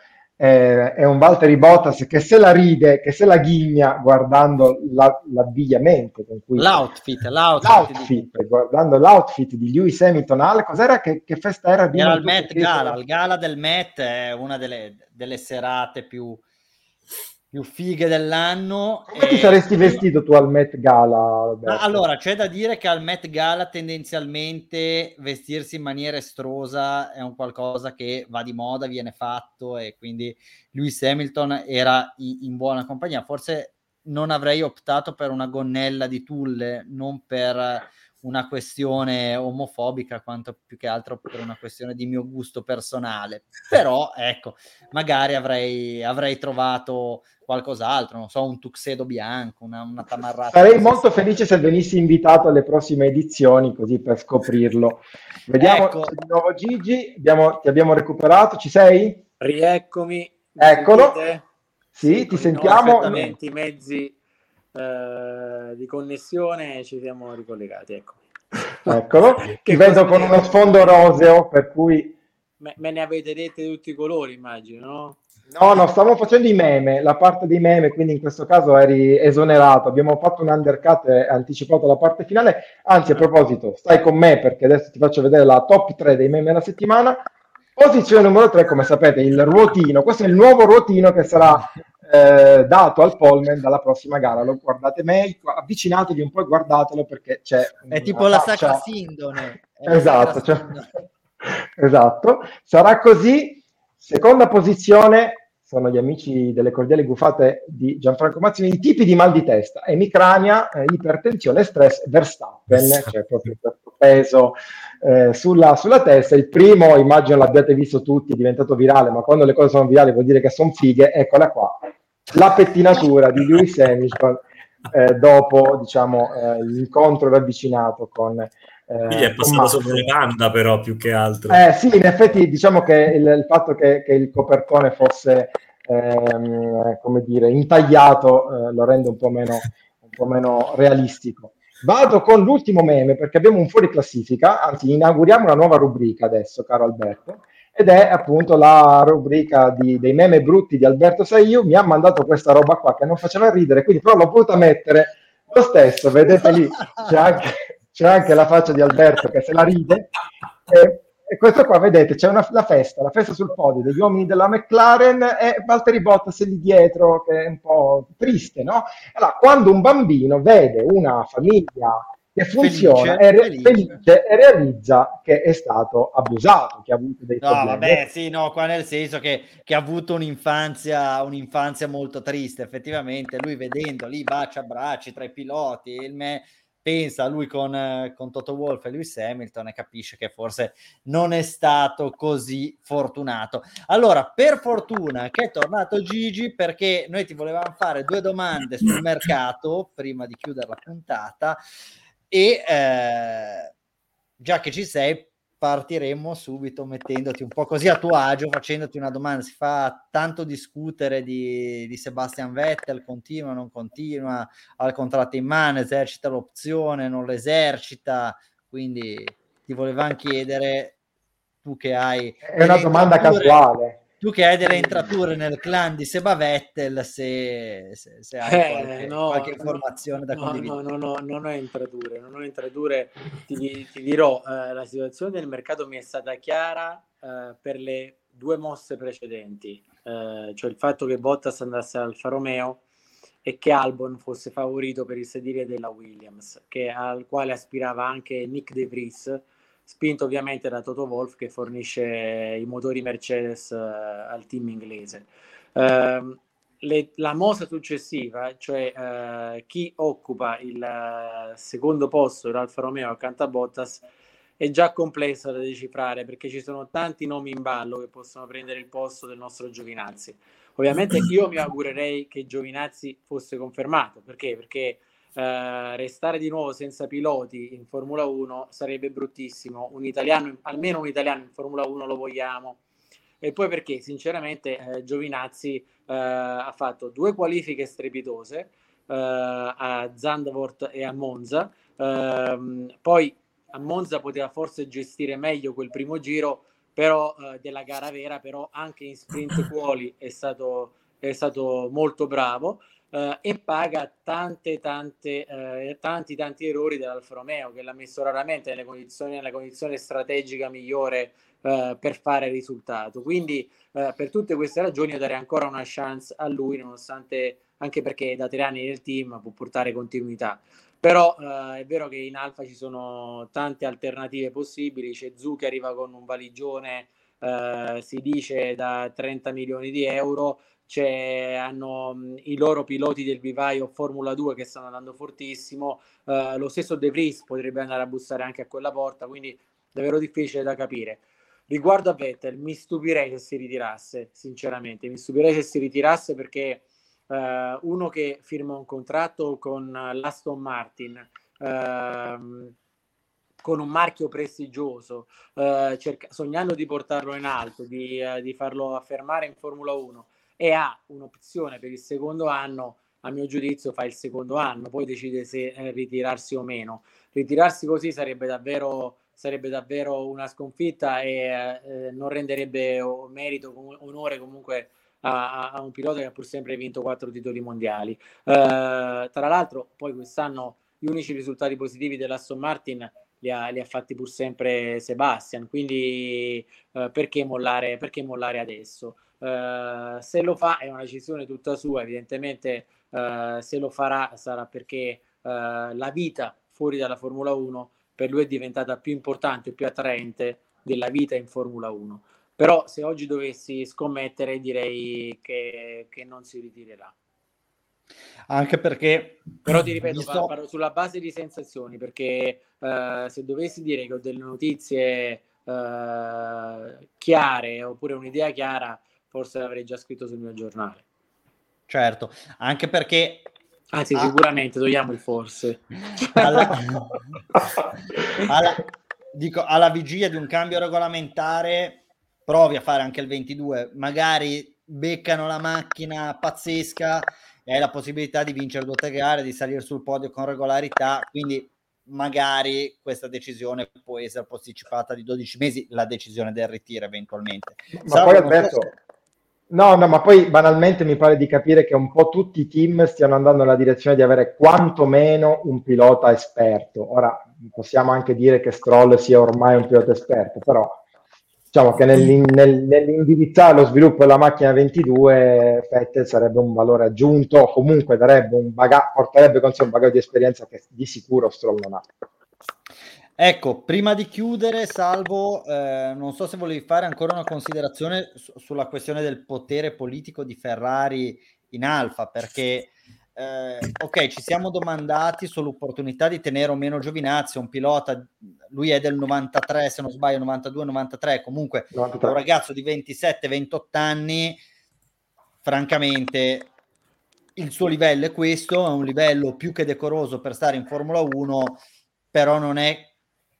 Eh, è un Valtteri Bottas che se la ride, che se la ghigna guardando la, l'abbigliamento con cui l'outfit, l'outfit, l'outfit di... guardando l'outfit di Lewis Hamilton al cos'era che, che festa era? Era il Met Gala, il gala del Met è una delle, delle serate più più fighe dell'anno. Come e... ti saresti vestito tu al Met Gala? Allora, c'è da dire che al Met Gala tendenzialmente vestirsi in maniera estrosa è un qualcosa che va di moda, viene fatto e quindi Lewis Hamilton era in buona compagnia. Forse non avrei optato per una gonnella di tulle, non per una questione omofobica quanto più che altro per una questione di mio gusto personale. Però ecco, magari avrei, avrei trovato qualcos'altro, non so, un tuxedo bianco, una, una tamarrata. Sarei molto felice se venissi invitato alle prossime edizioni, così per scoprirlo. Vediamo ecco. di nuovo Gigi, abbiamo, ti abbiamo recuperato, ci sei? Rieccomi. Eccolo. Sì, sì ti sentiamo. I mezzi eh, di connessione ci siamo ricollegati. Ecco. Eccolo, ti vedo con uno sfondo roseo, per cui... Me, me, ne avete dette di tutti i colori, immagino, no? No, no, stavamo facendo i meme, la parte dei meme, quindi in questo caso eri esonerato. Abbiamo fatto un undercut e anticipato la parte finale. Anzi, a proposito, stai con me perché adesso ti faccio vedere la top 3 dei meme della settimana. Posizione numero 3, come sapete, il ruotino. Questo è il nuovo ruotino che sarà eh, dato al Polman dalla prossima gara. Lo guardate meglio, avvicinatevi un po' e guardatelo perché c'è. È tipo la sacra sindone. Esatto, cioè... esatto. Sarà così. Seconda posizione sono gli amici delle cordiali gufate di Gianfranco Mazzini, i tipi di mal di testa, emicrania, eh, ipertensione, stress, Verstappen, cioè proprio questo peso eh, sulla, sulla, testa. Il primo, immagino l'abbiate visto tutti, è diventato virale, ma quando le cose sono virali vuol dire che sono fighe, eccola qua. La pettinatura di Lewis Hamilton eh, dopo diciamo, eh, l'incontro ravvicinato con quindi è passato sopra le panda, però, più che altro. Eh, sì, in effetti diciamo che il, il fatto che, che, il copertone fosse, ehm, come dire, intagliato eh, lo rende un po' meno, un po' meno realistico. Vado con l'ultimo meme perché abbiamo un fuori classifica, anzi inauguriamo una nuova rubrica adesso, caro Alberto, ed è appunto la rubrica di, dei meme brutti di Alberto Saiu. Mi ha mandato questa roba qua che non faceva ridere, quindi però l'ho voluta mettere lo stesso, vedete lì, c'è anche, c'è anche la faccia di Alberto che se la ride. E, e questo qua, vedete, c'è una, la festa, la festa sul podio degli uomini della McLaren e Valtteri Bottas lì dietro, che è un po' triste, no? Allora, quando un bambino vede una famiglia che funziona felice, e, re- felice. felice, e realizza che è stato abusato, che ha avuto dei no, problemi. Vabbè, sì, no, qua nel senso che, che, ha avuto un'infanzia, un'infanzia molto triste, effettivamente, lui vedendo lì baci a bracci tra i piloti, il me pensa a lui con, con Toto Wolff e Lewis Hamilton e capisce che forse non è stato così fortunato. Allora, per fortuna che è tornato Gigi perché noi ti volevamo fare due domande sul mercato prima di chiudere la puntata e eh, già che ci sei partiremo subito mettendoti un po' così a tuo agio, facendoti una domanda. Si fa tanto discutere di, di Sebastian Vettel, continua, non continua, ha il contratto in mano, esercita l'opzione, non l'esercita, quindi ti volevamo chiedere, tu che hai... È una domanda casuale tu che hai delle entrature nel clan di Seba Vettel, se, se, se hai eh, qualche, no, qualche, informazione da no, condividere. No, no, no, non ho entrature, non ho entrature. Ti, ti dirò, eh, la situazione del mercato mi è stata chiara eh, per le due mosse precedenti, eh, cioè il fatto che Bottas andasse al Alfa Romeo e che Albon fosse favorito per il sedile della Williams, che, al quale aspirava anche Nick De Vries, spinto ovviamente da Toto Wolff che fornisce i motori Mercedes uh, al team inglese. Uh, le, la mossa successiva, cioè uh, chi occupa il eh, secondo posto dell'Alfa Romeo accanto a Bottas, è già complessa da decifrare perché ci sono tanti nomi in ballo che possono prendere il posto del nostro Giovinazzi. Ovviamente io mi augurerei che Giovinazzi fosse confermato, perché? Perché eh, restare di nuovo senza piloti in Formula 1 sarebbe bruttissimo. Un italiano, almeno un italiano in Formula 1 lo vogliamo. E poi perché sinceramente eh, Giovinazzi eh, ha fatto due qualifiche strepitose eh, a Zandvoort e a Monza. Ehm, poi a Monza poteva forse gestire meglio quel primo giro, però della gara vera, però anche in sprint quali è stato, è stato molto bravo eh, e paga tante, tante, eh, tanti, tanti errori dell'Alfa Romeo che l'ha messo raramente nelle condizioni, nella condizione strategica migliore eh, per fare risultato. Quindi eh, per tutte queste ragioni io darei ancora una chance a lui, nonostante anche perché da tre anni nel team può portare continuità. Però eh, è vero che in Alfa ci sono tante alternative possibili, c'è Zu che arriva con un valigione, eh, si dice da 30 milioni di euro, hanno mh, i loro piloti del vivaio Formula 2 che stanno andando fortissimo, uh, lo stesso De Vries potrebbe andare a bussare anche a quella porta, quindi davvero difficile da capire. Riguardo a Vettel, mi stupirei se si ritirasse, sinceramente, mi stupirei se si ritirasse perché uh, uno che firma un contratto con l'Aston Martin, uh, con un marchio prestigioso, uh, cerca- sognando di portarlo in alto, di, uh, di, farlo affermare in Formula 1, e ha un'opzione per il secondo anno, a mio giudizio fa il secondo anno, poi decide se eh, ritirarsi o meno. Ritirarsi così sarebbe davvero, sarebbe davvero una sconfitta e eh, non renderebbe merito, onore comunque a, a, un pilota che ha pur sempre vinto quattro titoli mondiali. Eh, tra l'altro, poi quest'anno gli unici risultati positivi dell'Aston Martin li ha, li ha, fatti pur sempre Sebastian, quindi eh, perché, mollare, perché mollare adesso? Uh, se lo fa è una decisione tutta sua, evidentemente uh, se lo farà sarà perché uh, la vita fuori dalla Formula 1 per lui è diventata più importante, più attraente della vita in Formula 1. Però se oggi dovessi scommettere direi che, che non si ritirerà. Anche perché... Però ti ripeto, visto... parlo sulla base di sensazioni, perché se dovessi dire che ho delle notizie chiare oppure un'idea chiara, forse l'avrei già scritto sul mio giornale. certo, anche perché... Anzi, ah, sicuramente togliamo il forse. Alla, alla, dico, alla vigilia di un cambio regolamentare provi a fare anche il 22, magari beccano la macchina pazzesca e hai la possibilità di vincere due o tre gare, di salire sul podio con regolarità, quindi magari questa decisione può essere posticipata di 12 mesi, la decisione del ritiro eventualmente. Ma Salvo poi Alberto, no, no, ma poi banalmente mi pare di capire che un po' tutti i team stiano andando nella direzione di avere quantomeno un pilota esperto. Ora possiamo anche dire che Stroll sia ormai un pilota esperto, però diciamo che nell'in, nel, nell'indirizzare lo sviluppo della macchina 22 Fettel sarebbe un valore aggiunto comunque darebbe un baga- porterebbe con sé un bagaglio di esperienza che di sicuro Stroll non ha Ecco, prima di chiudere, Salvo, eh, non so se volevi fare ancora una considerazione su- sulla questione del potere politico di Ferrari in Alfa, perché eh, ok, ci siamo domandati sull'opportunità di tenere o meno Giovinazzi, un pilota, lui è del 93, se non sbaglio, 92-93, comunque 93. un ragazzo di 27-28 anni, francamente il suo livello è questo, è un livello più che decoroso per stare in Formula 1, però non è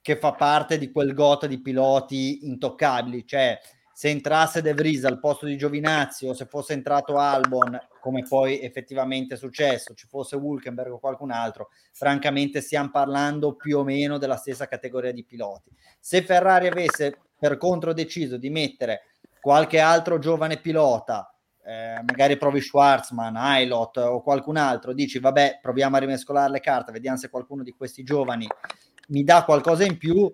che fa parte di quel gota di piloti intoccabili, cioè se entrasse De Vries al posto di Giovinazzi o se fosse entrato Albon, come poi effettivamente è successo, ci fosse Hulkenberg o qualcun altro, francamente stiamo parlando più o meno della stessa categoria di piloti. Se Ferrari avesse per contro deciso di mettere qualche altro giovane pilota, eh, magari provi Schwarzman, Ailot o qualcun altro, dici vabbè proviamo a rimescolare le carte, vediamo se qualcuno di questi giovani mi dà qualcosa in più,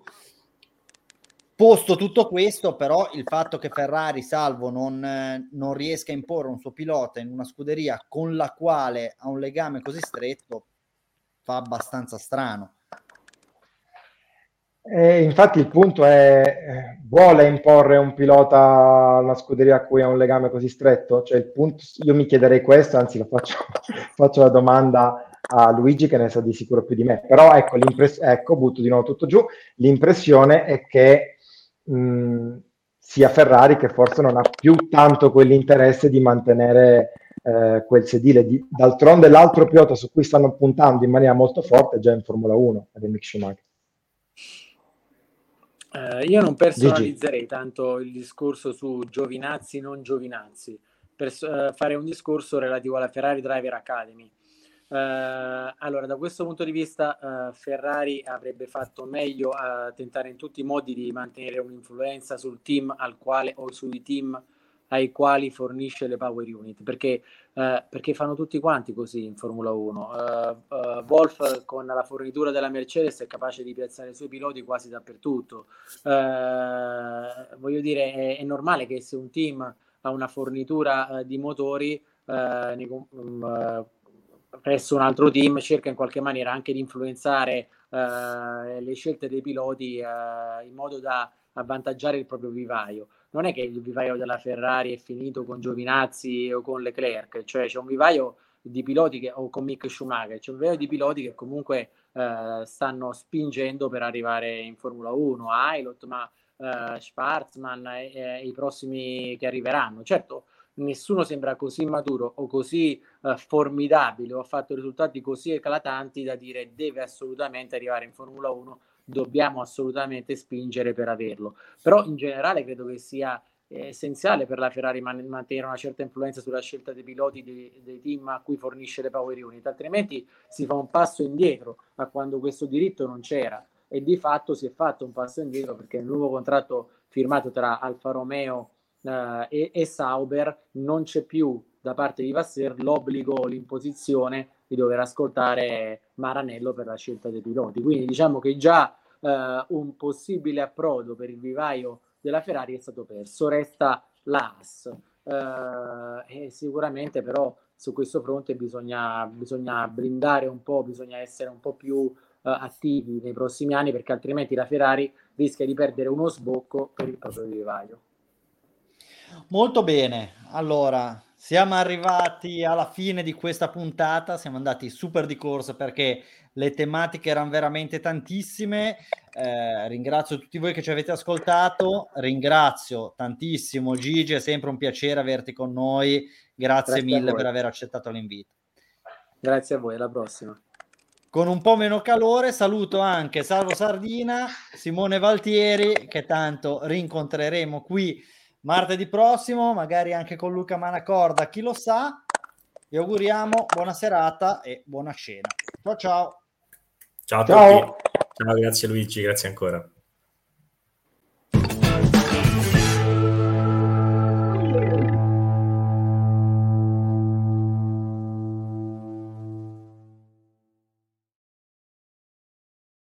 Posto tutto questo, però, il fatto che Ferrari, salvo, non, non, riesca a imporre un suo pilota in una scuderia con la quale ha un legame così stretto fa abbastanza strano. E infatti il punto è, eh, vuole imporre un pilota a una scuderia a cui ha un legame così stretto? Cioè punto, io mi chiederei questo, anzi faccio, faccio la domanda a Luigi che ne sa di sicuro più di me, però ecco, ecco butto di nuovo tutto giù, l'impressione è che mh, sia Ferrari che forse non ha più tanto quell'interesse di mantenere eh, quel sedile. Di, d'altronde l'altro pilota su cui stanno puntando in maniera molto forte è già in Formula 1 ed è Mick Schumacher. Uh, io non personalizzerei Gigi. tanto il discorso su Giovinazzi non Giovinazzi per uh, fare un discorso relativo alla Ferrari Driver Academy Uh, allora, da questo punto di vista, uh, Ferrari avrebbe fatto meglio a tentare in tutti i modi di mantenere un'influenza sul team al quale o sui team ai quali fornisce le power unit perché, uh, perché fanno tutti quanti così in Formula 1. Wolf con la fornitura della Mercedes è capace di piazzare i suoi piloti quasi dappertutto. voglio dire, è, è, normale che se un team ha una fornitura di motori, ne, um, presso un altro team cerca in qualche maniera anche di influenzare eh, le scelte dei piloti eh, in modo da avvantaggiare il proprio vivaio. Non è che il vivaio della Ferrari è finito con Giovinazzi o con Leclerc, cioè c'è un vivaio di piloti che, o con Mick Schumacher, c'è un vivaio di piloti che comunque eh, stanno spingendo per arrivare in Formula 1, Ailot, ma eh, Schwarzman e, e i prossimi che arriveranno. Certo, nessuno sembra così maturo o così uh, formidabile o ha fatto risultati così eclatanti da dire deve assolutamente arrivare in Formula 1, dobbiamo assolutamente spingere per averlo. Però in generale credo che sia eh, essenziale per la Ferrari man- mantenere una certa influenza sulla scelta dei piloti dei, dei team a cui fornisce le power unit, altrimenti si fa un passo indietro a quando questo diritto non c'era e di fatto si è fatto un passo indietro perché nel nuovo contratto firmato tra Alfa Romeo eh, e, e, Sauber non c'è più da parte di Vasser l'obbligo, l'imposizione di dover ascoltare Maranello per la scelta dei piloti. Quindi diciamo che già eh, un possibile approdo per il vivaio della Ferrari è stato perso, resta l'AS. Eh, e sicuramente però su questo fronte bisogna, bisogna blindare un po', bisogna essere un po' più Uh, attivi nei prossimi anni perché altrimenti la Ferrari rischia di perdere uno sbocco per il proprio vivaio. Molto bene, allora Siamo arrivati alla fine di questa puntata, siamo andati super di corsa perché le tematiche erano veramente tantissime. Eh, ringrazio tutti voi che ci avete ascoltato, ringrazio tantissimo Gigi, è sempre un piacere averti con noi, grazie, grazie mille per aver accettato l'invito. Grazie a voi, alla prossima. Con un po' meno calore saluto anche Salvo Sardina, Simone Valtieri, che tanto rincontreremo qui martedì prossimo, magari anche con Luca Manacorda, chi lo sa. Vi auguriamo buona serata e buona scena. Ciao ciao. Ciao a ciao. tutti. Ciao, grazie Luigi, grazie ancora.